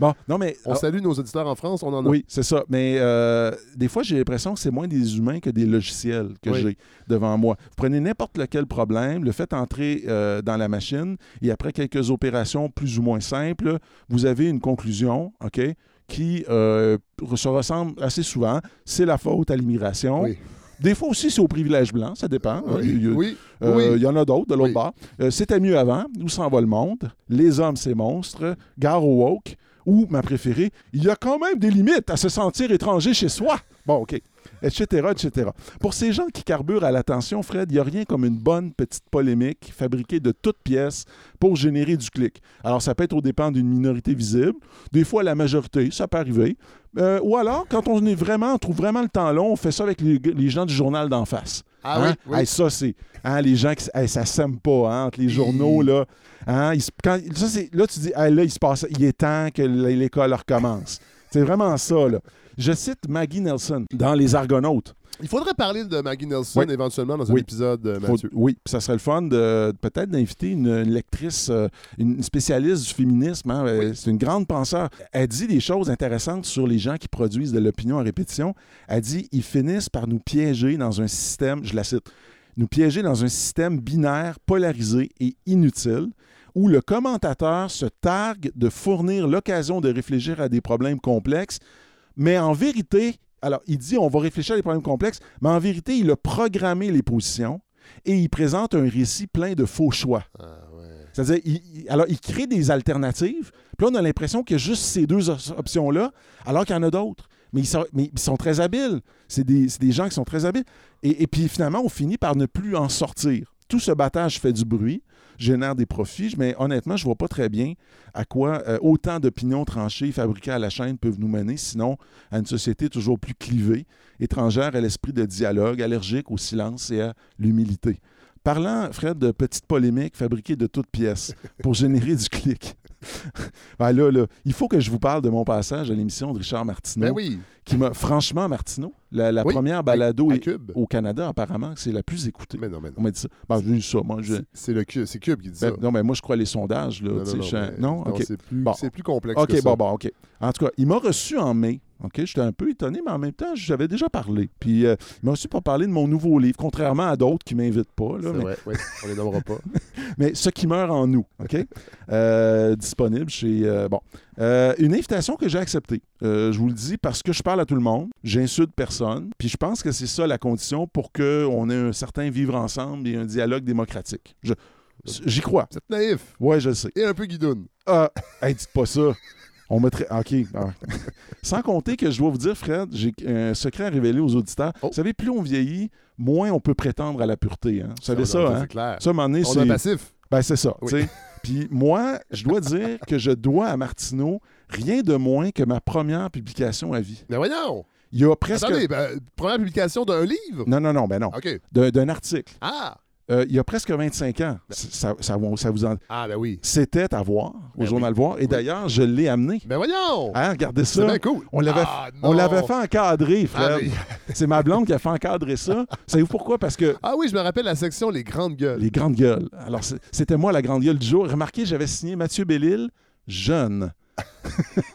bon, non, mais. On salue nos auditeurs en France, on en a. Oui, c'est ça. Mais euh, des fois, j'ai l'impression que c'est moins des humains que des logiciels que Oui. j'ai devant moi. Vous prenez n'importe lequel problème, le faites entrer euh, dans la machine et après quelques opérations plus ou moins simples, vous avez une conclusion, OK, qui euh, se ressemble assez souvent. C'est la faute à l'immigration. Oui. Des fois aussi, c'est au privilège blanc, ça dépend. Oui, Il y a- oui, euh, oui. Il y en a d'autres de l'autre bord. Euh, C'était mieux avant. Où s'en va le monde? Les hommes, c'est monstres. Gare au woke. Ou, ma préférée, il y a quand même des limites à se sentir étranger chez soi. Bon, OK. Etc., etc. Pour ces gens qui carburent à l'attention, Fred, il n'y a rien comme une bonne petite polémique fabriquée de toutes pièces pour générer du clic. Alors, ça peut être aux dépens d'une minorité visible. Des fois, la majorité, ça peut arriver. Euh, ou alors, quand on est vraiment, on trouve vraiment le temps long, on fait ça avec les gens du journal d'en face. Ah Hein? oui, oui. Hey, ça, c'est. hein, les gens qui. hey, ça sème pas hein, entre les journaux, là. Hein, ils quand- ça, là, tu dis, là, il se passe. Il est temps que l'école recommence. C'est vraiment ça, là. Je cite Maggie Nelson dans Les Argonautes. Il faudrait parler de Maggie Nelson Oui. éventuellement dans un Oui. épisode, euh, Faut- Mathieu. oui, puis ça serait le fun de peut-être d'inviter une, une lectrice, euh, une spécialiste du féminisme. hein, euh, Oui. C'est une grande penseur. Elle dit des choses intéressantes sur les gens qui produisent de l'opinion à répétition. Elle dit ils finissent par nous piéger dans un système, je la cite, nous piéger dans un système binaire, polarisé et inutile où le commentateur se targue de fournir l'occasion de réfléchir à des problèmes complexes, mais en vérité, alors il dit on va réfléchir à des problèmes complexes, mais en vérité, il a programmé les positions et il présente un récit plein de faux choix. Ah, ouais. C'est-à-dire, il, alors, il crée des alternatives, puis là, on a l'impression qu'il y a juste ces deux op- options-là, alors qu'il y en a d'autres. Mais ils sont, mais ils sont très habiles. C'est des, c'est des gens qui sont très habiles. Et, et puis, finalement, on finit par ne plus en sortir. Tout ce battage fait du bruit, génère des profits, mais honnêtement, je vois pas très bien à quoi euh, autant d'opinions tranchées fabriquées à la chaîne peuvent nous mener, sinon à une société toujours plus clivée, étrangère à l'esprit de dialogue, allergique au silence et à l'humilité. Parlant, Fred, de petites polémiques fabriquées de toutes pièces pour générer du clic. *laughs* Ben là, là, il faut que je vous parle de mon passage à l'émission de Richard Martineau, Ben oui, qui m'a franchement Martineau, la, la Oui, première balado à est- Cube. au Canada, apparemment, c'est la plus écoutée. Mais non, mais non. On m'a dit ça. Ben, j'ai eu ça. Moi, je... C'est- le Cube, c'est Cube qui dit Ben, ça. non, mais moi, je crois les sondages. Là, Non, je mais- c'est plus, Bon. c'est plus complexe que OK, ça. bon, bon, OK. En tout cas, il m'a reçu en mai. OK, j'étais un peu étonné, mais en même temps, j'avais déjà parlé. Puis, euh, il m'a reçu pour parler de mon nouveau livre, contrairement à d'autres qui ne m'invitent pas. Là, C'est mais, vrai, oui, on les nommera pas. *laughs* mais ce qui meurt en nous, OK? Euh, disponible chez. euh, bon. Euh, une invitation que j'ai acceptée. Euh, je vous le dis parce que je parle à tout le monde, j'insulte personne, puis je pense que c'est ça la condition pour qu'on ait un certain vivre ensemble et un dialogue démocratique. Je- J'y crois. Êtes naïf Ouais, je le sais. et un peu guidoune. Ah, hey, dites pas ça. On mettrait. OK. ah. *laughs* Sans compter que je dois vous dire, Fred, j'ai un secret à révéler aux auditeurs. Oh. Vous savez, plus on vieillit, moins on peut prétendre à la pureté. hein. Vous savez ça, hein? C'est clair. Ça, à un moment donné, On a un c'est. passif. Ben, c'est ça. Oui. Puis moi, je dois dire que je dois à Martineau rien de moins que ma première publication à vie. Mais voyons! Il y a presque. Attendez, ben, première publication d'un livre? Non, non, non, ben non. OK. D'un article. Ah! Euh, il y a presque 25 ans. Ça, ça, ça vous en... Ah, ben oui. C'était à voir au Ben Journal Voir. Et d'ailleurs, je l'ai amené. Ben voyons! Hein, regardez c'est ça. bien cool. On l'avait Ah, On l'avait fait encadrer, Ah, mais- *laughs* C'est ma blonde qui a fait encadrer ça. Savez-vous pourquoi? Parce que Ah oui, je me rappelle la section Les Grandes Gueules. les grandes gueules. Alors, c'est- c'était moi la grande gueule du jour. Remarquez, j'avais signé Mathieu Bellil, jeune.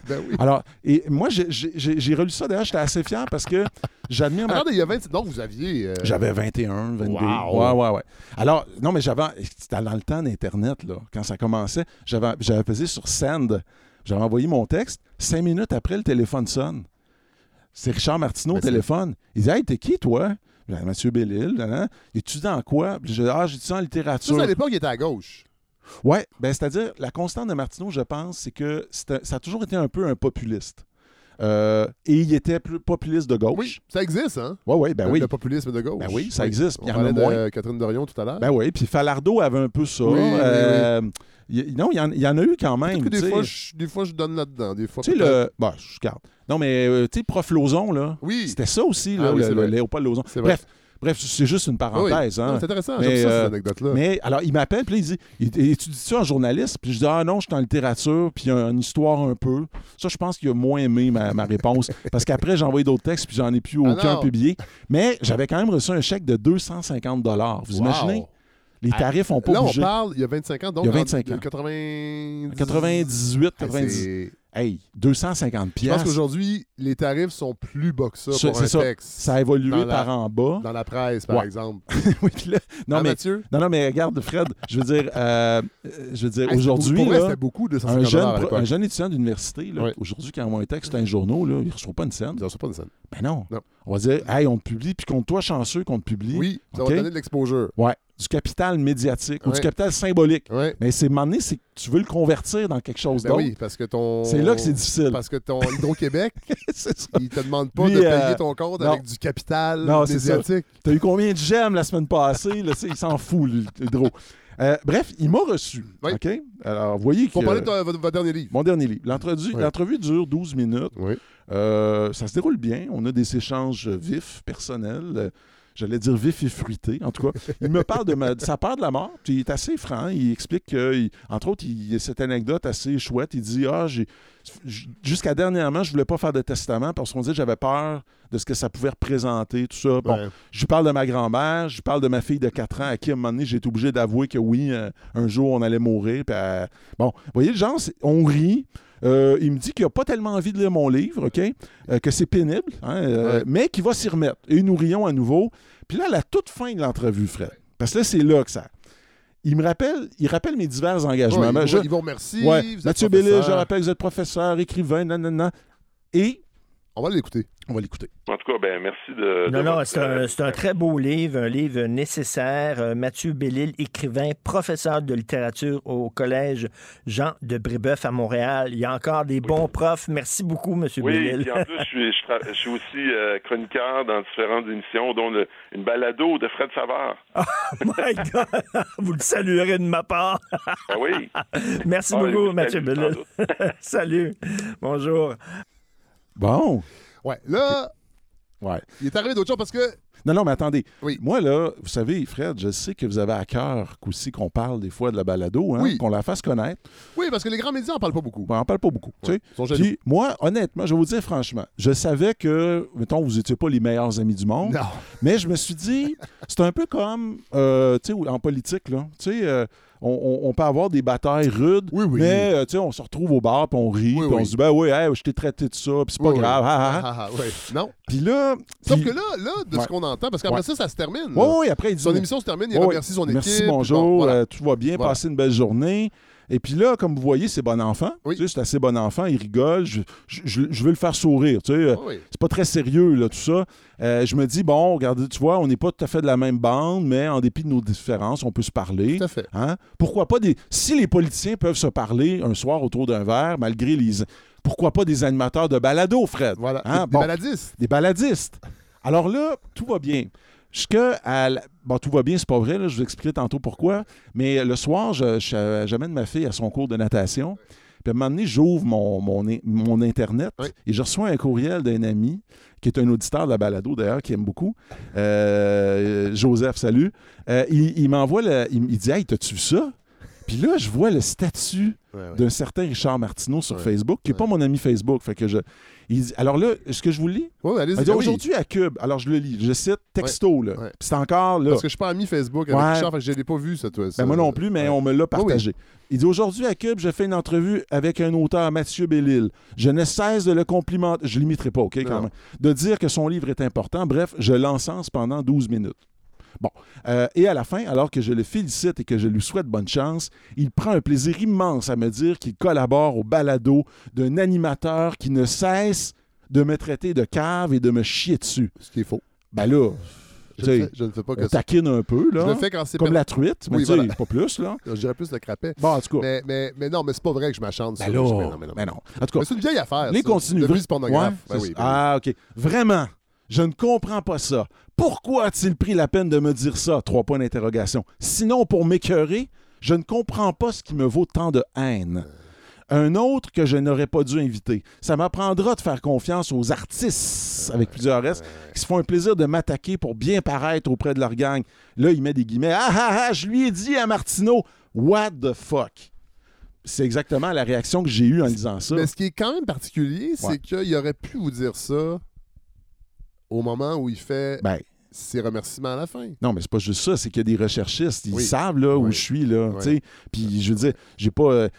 Ben oui. Alors, et moi, j'ai- relu ça. D'ailleurs, j'étais assez fier parce que j'admire ma... Attendez, il y a 20... Donc, vous aviez... euh, J'avais 21, 22. Wow. Ouais, ouais, ouais. Alors, non, mais j'avais... C'était dans le temps d'Internet, là, quand ça commençait. J'avais pesé sur Send. J'avais envoyé mon texte. Cinq minutes après, le téléphone sonne. c'est Richard Martineau au Ben, téléphone. Il dit Hey, t'es qui, toi? Dis, Mathieu Bellil, là. Es-tu dans quoi? Puis je dis, Ah, j'étudie en Ça, littérature. c'est à l'époque, il était à gauche. Ouais, ben c'est-à-dire, la constante de Martineau, je pense, c'est que ça a toujours été un peu un populiste. Euh, et il était plus populiste de gauche. Oui, ça existe, hein? Ouais, ouais, ben le, oui. le populisme de gauche. Ben oui, ça existe, On puis il y en a parlait moins. de Catherine Dorion tout à l'heure. Ben oui, puis Falardeau avait un peu ça. Oui, oui, Euh, il- non, il y, en, il y en a eu quand même. Que des fois, je, des fois, je donne là-dedans. Des fois, Tu sais, le. Bon, je garde. Non, mais, euh, tu sais, Prof Lozon, là. Oui. C'était ça aussi, Ah là, oui, le, le. Léopold Lozon. C'est vrai. Bref, c'est juste une Ah oui. parenthèse. hein. C'est intéressant, Mais, j'aime ça, euh, cette anecdote-là. Mais alors, il m'appelle, puis là, il dit Il- Étudies-tu en journaliste? Puis je dis Ah non, je suis en littérature, puis en histoire un peu. Ça, je pense qu'il a moins aimé ma, ma réponse. *laughs* parce qu'après, j'ai envoyé d'autres textes, puis j'en ai plus Ah aucun publié. Mais j'avais quand même reçu un chèque de 250 Vous Wow. imaginez? Les Ah, tarifs n'ont pas Là, on bougé. parle il y a 25 ans. Donc, Il y a en 25 ans. 90... 98, Ah, 90. C'est- Hey, 250 Je pense qu'aujourd'hui, les tarifs sont plus bas que ça pour un ça. texte. Ça a évolué la- par en bas. Dans la presse, par Ouais. exemple. *laughs* Oui, là- non, Hein, mais, Mathieu? non, non, mais regarde, Fred, je veux dire, euh, je veux dire Hey, aujourd'hui, beaucoup de un 150 jeune, un jeune étudiant d'université, aujourd'hui, qui envoie un texte un journal, là, il ne reçoit pas une scène. Ils en sont pas une scène. Ben non. Non. On va dire, hey, on te publie, puis compte toi chanceux qu'on te publie. Oui, ça OK? va donner de l'exposure. Ouais. Du capital médiatique ou du capital symbolique. Ouais. Mais c'est, à un moment donné, c'est que tu veux le convertir dans quelque chose Ben d'autre. oui, parce que ton. C'est là que c'est difficile. Parce que ton Hydro-Québec, *laughs* il te demande pas Lui, de payer euh, ton compte non. avec du capital Non, médiatique. T'as eu combien de j'aime la semaine passée? Là, tu il s'en fout, le Hydro. Euh, bref, il m'a reçu. Oui. OK? Alors, vous voyez. Faut parler de ton- votre, votre dernier livre. Mon dernier livre. L'entrevue, Oui. l'entrevue dure 12 minutes. Oui. Euh, ça se déroule bien. On a des échanges vifs, personnels. J'allais dire vifs et fruités, en tout cas. Il me parle de, ma- de sa peur de la mort. Puis il est assez franc. Il explique que, entre autres, il y a cette anecdote assez chouette. Il dit Ah, j'ai, jusqu'à dernièrement, je voulais pas faire de testament parce qu'on disait que j'avais peur de ce que ça pouvait représenter, tout ça. Bon, Ouais. je lui parle de ma grand-mère, je lui parle de ma fille de 4 ans à qui, à un moment donné, j'ai été obligé d'avouer que oui, euh, un jour, on allait mourir. puis, euh, Bon, vous voyez, genre, on rit. Euh, il me dit qu'il n'a pas tellement envie de lire mon livre, OK? Euh, que c'est pénible, hein, euh, Ouais. mais qu'il va s'y remettre. Et nous rions à nouveau. Puis là, à la toute fin de l'entrevue, Fred, parce que là, c'est là que ça... Il me rappelle, il rappelle mes divers engagements. Ouais, Mais ils, je- vous, vous ouais, vous êtes Mathieu Bellil, je rappelle que vous êtes professeur, écrivain, nanana. Et On va l'écouter. on va l'écouter. En tout cas, ben merci de. Non, de non, votre- c'est un, très beau livre, un livre nécessaire. Euh, Mathieu Bellil, écrivain, professeur de littérature au Collège Jean de Brébeuf à Montréal. Il y a encore des bons profs. Merci beaucoup, Monsieur Oui, Bellil. puis en plus, je suis, je tra- je suis aussi euh, chroniqueur dans différentes émissions, dont le- une balado de Fred Savard. My God! *laughs* Vous le saluerez de ma part. Ah oui. *laughs* Merci Ah, beaucoup, oui, Mathieu Bellil. *laughs* Salut. Bonjour. Bon. Ouais. Là, Ouais. il est arrivé d'autres choses parce que. Non, non, mais attendez. Oui. Moi, là, vous savez, Fred, je sais que vous avez à cœur qu'aussi qu'on parle des fois de la balado, hein, Oui. qu'on la fasse connaître. Oui, parce que les grands médias en parlent pas beaucoup. Bon, on en parle pas beaucoup. tu sais. Puis moi, honnêtement, je vais vous dire franchement, je savais que, mettons, vous n'étiez pas les meilleurs amis du monde, Non. mais je me suis dit, c'est un peu comme, euh, tu sais, en politique, là. Tu sais, euh, on, on- on peut avoir des batailles rudes, Oui, oui. mais, euh, on se retrouve au bar, puis on rit, Oui, puis on se dit, ben oui, hey, je t'ai traité de ça, puis c'est pas grave, ah, ah, ah. Non. Puis là... Sauf que là, là de Ouais. ce qu'on entend, parce qu'après Ouais. ça, ça se termine. Oui, après, il dit... Son émission se termine, il remercie son équipe. Merci, bonjour, bon, voilà. euh, tout va bien, passez une belle journée. Et puis là, comme vous voyez, c'est bon enfant. Oui. Tu sais, c'est assez bon enfant, il rigole. Je, je- je- je veux le faire sourire. Tu sais. Euh, oui. C'est pas très sérieux, là, tout ça. Euh, je me dis, bon, regardez, tu vois, on n'est pas tout à fait de la même bande, mais en dépit de nos différences, on peut se parler. Tout à fait. Hein? Pourquoi pas des. Si les politiciens peuvent se parler un soir autour d'un verre, malgré les. Pourquoi pas des animateurs de balado, Fred? Voilà. Hein? Des Bon baladistes. des baladistes. Alors là, tout va bien. Jusqu'à à la- Bon, tout va bien, c'est pas vrai, là, je vous expliquerai tantôt pourquoi. Mais le soir, j'amène ma fille à son cours de natation. Puis à un moment donné, j'ouvre mon, mon, mon Internet Oui. et je reçois un courriel d'un ami qui est un auditeur de la balado, d'ailleurs, qui aime beaucoup. Euh, Joseph, salut. Euh, il il m'envoie. Il, il dit Hey, t'as-tu vu ça? Puis là, je vois le statut Ouais, ouais. d'un certain Richard Martineau sur Ouais. Facebook, qui n'est pas mon ami Facebook. Fait que je, il dit- alors là, est-ce que je vous le lis? Il dit, oui. Aujourd'hui à Cube, alors je le lis, je cite texto, là. Puis c'est encore là. Parce que je suis pas ami Facebook avec. Richard, fait que je l'ai pas vu, ça, toi. ça. Ben, moi non plus, mais on me l'a partagé. Il dit Aujourd'hui à Cube, je fais une entrevue avec un auteur, Mathieu Bellil. Je ne cesse de le complimenter. Je ne l'imiterai pas, OK, quand même. De dire que son livre est important. Bref, je l'encense pendant 12 minutes. Bon. Euh, et à la fin, alors que je le félicite et que je lui souhaite bonne chance, il prend un plaisir immense à me dire qu'il collabore au balado d'un animateur qui ne cesse de me traiter de cave et de me chier dessus. Ce qui est faux. Ben là, Je, sais, je ne fais pas que ça. taquine un peu, Je là. le fais quand c'est Comme per- la truite, mais Oui, voilà. pas plus, là. *laughs* Je dirais plus le crapet. Bon, en tout cas. Mais, mais, mais non, mais c'est pas vrai que je m'achante ben sur mais non, mais non. ben non. En tout cas, Mais c'est une vieille affaire. les ça. continue. De Vra- pornographe. Ouais, Ben oui, ben ah, OK. Vraiment, je ne comprends pas ça. Pourquoi a-t-il pris la peine de me dire ça? Trois points d'interrogation. Sinon, pour m'écœurer, je ne comprends pas ce qui me vaut tant de haine. Un autre que je n'aurais pas dû inviter. Ça m'apprendra de faire confiance aux artistes, avec plusieurs S, qui se font un plaisir de m'attaquer pour bien paraître auprès de leur gang. Là, il met des guillemets. Ah ah ah, je lui ai dit à Martineau, what the fuck? C'est exactement la réaction que j'ai eue en lisant ça. Mais ce qui est quand même particulier, c'est Ouais. qu'il aurait pu vous dire ça au moment où il fait Ben, ses remerciements à la fin. Non, mais c'est pas juste ça, c'est qu'il y a des recherchistes, ils Oui. savent là, où Oui. je suis là, Oui. Puis je veux dire, j'ai pas euh,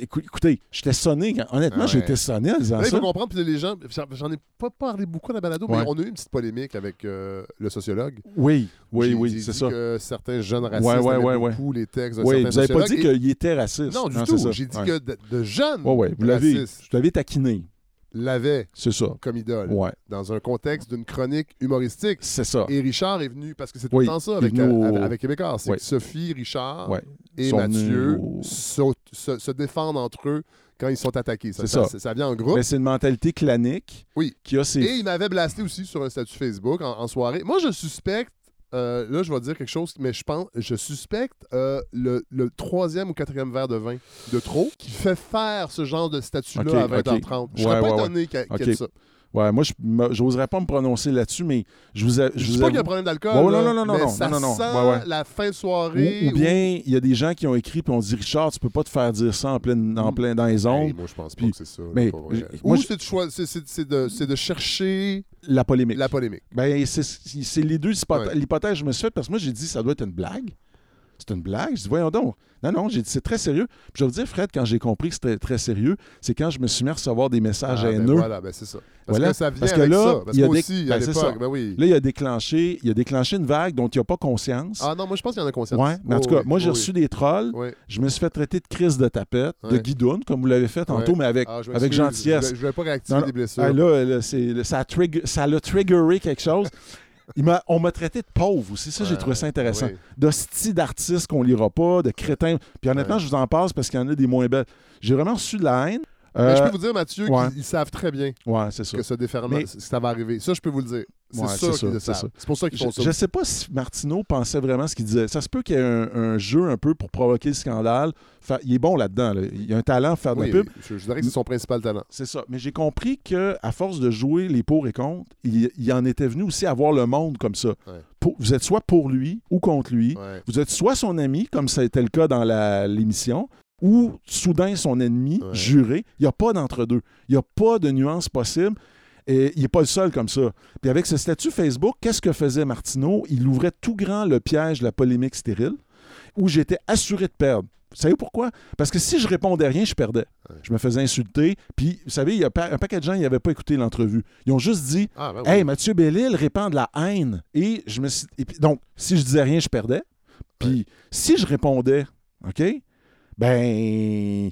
écou- écoutez, j'étais sonné, honnêtement, Ah j'ai ouais. été sonné en disant Là, il ça. faut comprendre, puis les gens, j'en- ai pas parlé beaucoup à la balado, Ouais. mais on a eu une petite polémique avec euh, le sociologue. Oui, oui, oui, c'est ça. que certains jeunes racistes Ouais, ouais, beaucoup les textes d'un Oui, certain vous avez pas dit sociologue. qu'il était raciste. Et- Non, du c'est tout. J'ai dit que de, de jeunes Ouais, ouais, vous l'avez, je l'avais taquiné, ça. comme idole Ouais, dans un contexte d'une chronique humoristique. c'est ça. Et Richard est venu, parce que c'est tout Oui, le temps ça avec, venu au- avec, avec Québécois, c'est que Sophie, Richard Ouais. et Sont Mathieu au- se, se- se défendent entre eux quand ils sont attaqués. Ça, C'est ça, ça. ça vient en groupe. Mais c'est une mentalité clanique Oui. qui a ses Et il m'avait blasté aussi sur un statut Facebook en, en soirée. Moi, je suspecte, euh, là, je vais dire quelque chose, mais je pense, je suspecte euh, le, le troisième ou quatrième verre de vin de trop qui fait faire ce genre de statut-là à ok. 20h30. Je Ouais, serais pas ouais, ouais. étonné qu'il y ait- qu'il y ait Ok. ça. Ouais, moi je j'oserais pas me prononcer là-dessus mais je vous a- Je je vous pas qu'il y a un problème d'alcool, Ouais, non, non, non, mais non, ça non, non, non. sent Ouais, ouais. la fin de soirée. ou, ou bien il y a des gens qui ont écrit puis on dit Richard, tu peux pas te faire dire ça en plein en Mm. plein dans les Hey, ondes, moi, je pense pas Puis- que c'est ça. mais, pas Ou je- c'est de, choi- c'est- c'est- c'est de, c'est de chercher la polémique. la polémique. Ben, c'est c'est les deux hypothèses. Ouais. L'hypothèse, je me suis fait parce que moi, j'ai dit, ça doit être une blague. C'est une blague? Je dis, voyons donc. Non, non, j'ai dit, c'est très sérieux. Puis je vais vous dire, Fred, quand j'ai compris que c'était très sérieux, c'est quand je me suis mis à recevoir des messages Ah, ben haineux. voilà, ben c'est ça. Parce Voilà. que ça vient Parce que avec là, ça. Parce il y a aussi, ben, à c'est l'époque, ça. ben oui. Là, il a déclenché, il a déclenché une vague dont il n'a pas conscience. Ah non, moi je pense qu'il y en a conscience. ouais, mais en Oh, tout cas, oui, moi, j'ai oh, reçu des trolls. Je me suis fait traiter de crise de tapette, de guidoune, comme vous l'avez fait tantôt, mais avec, Ah, avec gentillesse. Je ne vais pas réactiver Non, des blessures. Ah, là, là, là, ça a trigger- ça l'a triggeré quelque chose. *laughs* Il m'a- on m'a traité de pauvre aussi. Ça, j'ai trouvé ça intéressant. oui. D'hostie d'artistes qu'on lira pas, de crétins. Puis honnêtement, je vous en passe parce qu'il y en a des moins belles. J'ai vraiment reçu de la haine. Mais je Euh, peux vous dire, Mathieu, ouais. qu'ils ils savent très bien Ouais, c'est ça. que ce déferlement, Mais- ça va arriver. Ça, je peux vous le dire. C'est Ouais, c'est qu'ils ça, le c'est savent. ça. C'est pour ça qu'ils Je, font ça. je sais pas si Martineau pensait vraiment ce qu'il disait. Ça se peut qu'il y ait un, un jeu un peu pour provoquer le scandale. Il est bon là-dedans. là. Il a un talent à faire de Oui, la pub. je, je dirais que c'est son principal talent. C'est ça. Mais j'ai compris que à force de jouer les pour et contre, il, il en était venu aussi à voir le monde comme ça. Pour- vous êtes soit pour lui ou contre lui. Vous êtes soit son ami, comme ça a été le cas dans la- l'émission, ou soudain son ennemi Ouais. juré. Il n'y a pas d'entre-deux. Il n'y a pas de nuance possible. Et il n'est pas le seul comme ça. Puis avec ce statut Facebook, qu'est-ce que faisait Martineau? Il ouvrait tout grand le piège de la polémique stérile, où j'étais assuré de perdre. Vous savez pourquoi? Parce que si je répondais rien, je perdais. Ouais. Je me faisais insulter. Puis, vous savez, il y a un paquet de gens qui n'avaient pas écouté l'entrevue. Ils ont juste dit Ah, ben oui. Hey, Mathieu Bellil répand de la haine. Et je me suis. et puis, donc, si je disais rien, je perdais. Puis, si je répondais, OK, ben,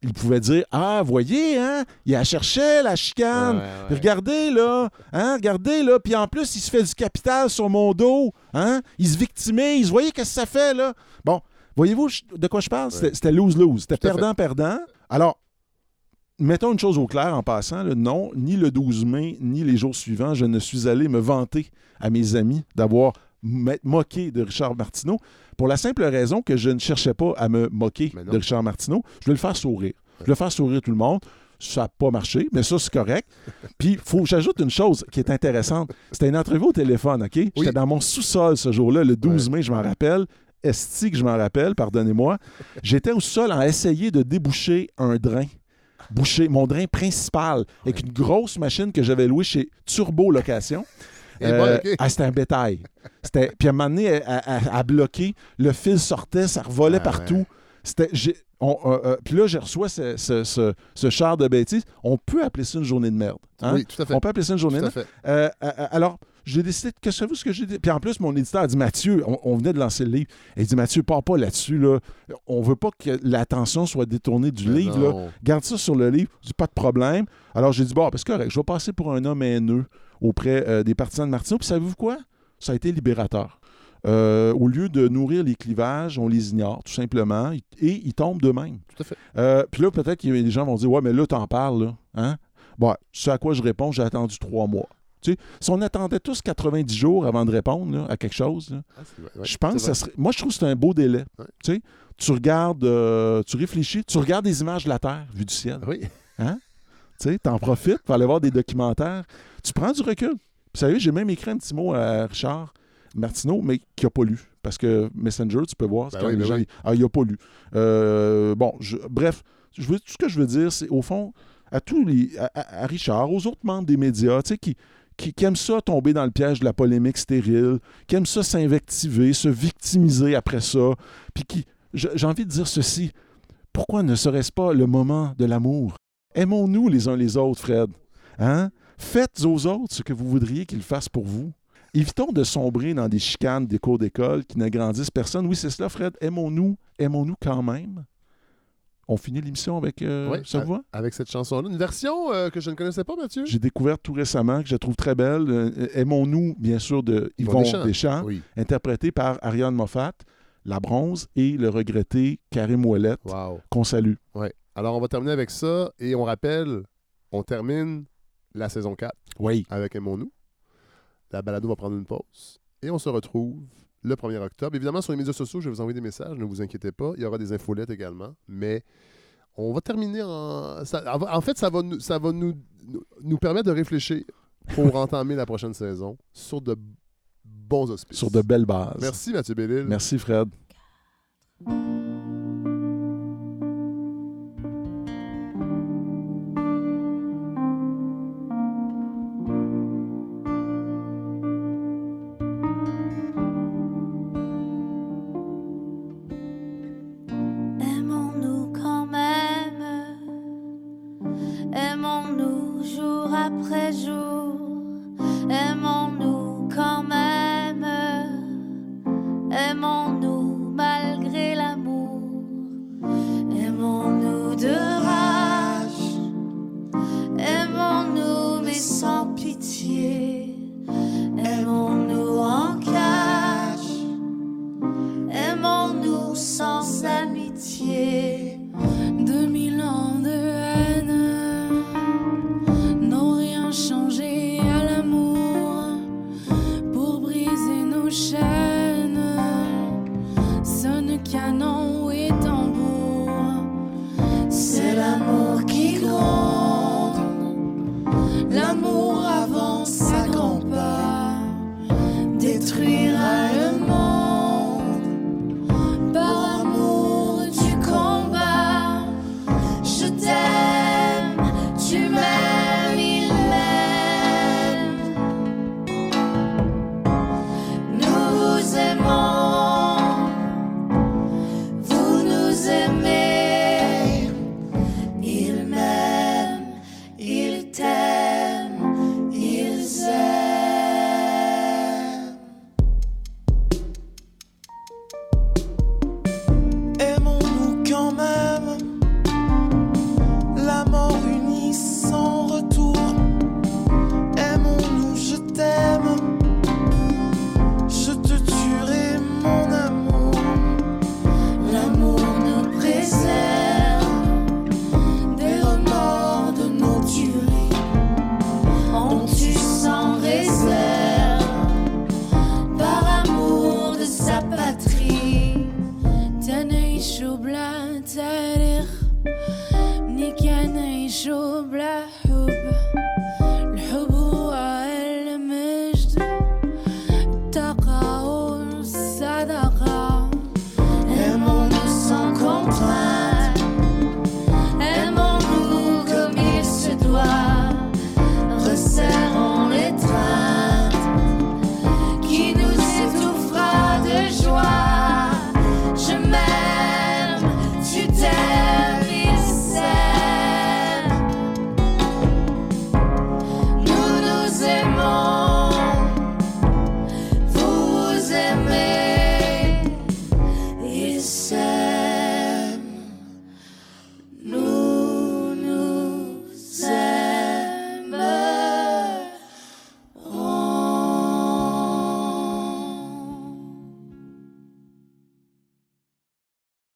il pouvait dire Ah, voyez, hein, il a cherché la chicane. Ouais, ouais, regardez, là, hein, regardez, là. Puis en plus, il se fait du capital sur mon dos, hein. Il se victimise. Vous voyez qu'est-ce que ça fait, là? Bon, voyez-vous de quoi je parle? C'était- C'était lose-lose. C'était perdant-perdant. Alors, mettons une chose au clair en passant. là, non, ni le 12 mai, ni les jours suivants, je ne suis allé me vanter à mes amis d'avoir moqué de Richard Martineau pour la simple raison que je ne cherchais pas à me moquer de Richard Martineau. Je voulais le faire sourire. Je voulais faire sourire tout le monde. Ça n'a pas marché, mais ça, c'est correct. *laughs* Puis, faut j'ajoute une chose qui est intéressante. C'était une entrevue au téléphone, OK? J'étais dans mon sous-sol ce jour-là, le 12 mai, je m'en rappelle. Esti que je m'en rappelle, pardonnez-moi. J'étais au sol à essayer de déboucher un drain. Boucher mon drain principal avec une grosse machine que j'avais louée chez Turbo Location. Et Euh, bon, ok. ah, c'était un bétail. C'était... Puis à un moment donné, à bloquer, le fil sortait, ça revolait Ah, partout. c'était. j'ai- euh, euh, Puis là, je reçois ce, ce- ce- ce char de bêtises. On peut appeler ça une journée de merde. hein? Oui, tout à fait. On peut appeler ça une journée de merde. Euh, euh, euh, alors, j'ai décidé, que savez-vous ce que j'ai dit? Puis en plus, mon éditeur a dit, Mathieu, on, on venait de lancer le livre. Il dit, Mathieu, pars pas là-dessus. Là. On veut pas que l'attention soit détournée du Mais livre. là. Garde ça sur le livre. Je dis, pas de problème. Alors, j'ai dit, bon, parce que correct, je vais passer pour un homme haineux auprès euh, des partisans de Martineau. Puis savez-vous quoi? Ça a été libérateur. Euh, au lieu de nourrir les clivages, on les ignore, tout simplement, et ils tombent d'eux-mêmes. Tout à fait. Euh, puis là, peut-être a des gens vont dire Ouais, mais là, t'en parles, là. Hein? Bon, ce à quoi je réponds, j'ai attendu trois mois. Tu sais, si on attendait tous 90 jours avant de répondre là, à quelque chose, là, Ah, ouais, je pense que ça serait. Moi, je trouve que c'est un beau délai. Ouais. Tu sais, tu regardes, euh, tu réfléchis, tu regardes des images de la Terre vue du ciel. Oui. Tu sais, t'en profites pour aller voir des documentaires. Tu prends du recul. Puis, vous savez, j'ai même écrit un petit mot à Richard Martineau, mais qui n'a pas lu. Parce que Messenger, tu peux voir, c'est Ben quand oui, les ben gens. oui. Ah, il n'a pas lu. Euh, bon, je- bref, je veux, tout ce que je veux dire, c'est au fond, à tous les. à, Richard, aux autres membres des médias, tu sais, qui, qui, qui aiment ça tomber dans le piège de la polémique stérile, qui aiment ça s'invectiver, se victimiser après ça, puis qui. J'ai envie de dire ceci. Pourquoi ne serait-ce pas le moment de l'amour? Aimons-nous les uns les autres, Fred. Hein? Faites aux autres ce que vous voudriez qu'ils fassent pour vous. Évitons de sombrer dans des chicanes des cours d'école qui ne grandissent personne. Oui, c'est cela, Fred. Aimons-nous, aimons-nous quand même. On finit l'émission avec euh, ça va? Avec cette chanson-là. Une version euh, que je ne connaissais pas, Mathieu? J'ai découvert tout récemment que je trouve très belle. Euh, Aimons-nous, bien sûr, de Yvon Deschamps. Deschamps, Oui. interprété par Ariane Moffat, La Bronze et le regretté Karim Ouellet, Wow. qu'on salue. Ouais. Alors, on va terminer avec ça. Et on rappelle, on termine la saison 4 Oui. avec Aimons-nous. La balado va prendre une pause. Et on se retrouve le 1er octobre. Évidemment, sur les médias sociaux, je vais vous envoyer des messages, ne vous inquiétez pas. Il y aura des infolettes également. Mais on va terminer en. ça- en fait, ça va, nous, ça va nous, nous- nous permettre de réfléchir pour *laughs* entamer la prochaine saison sur de bons auspices. Sur de belles bases. Merci, Mathieu Bellil. Merci, Fred.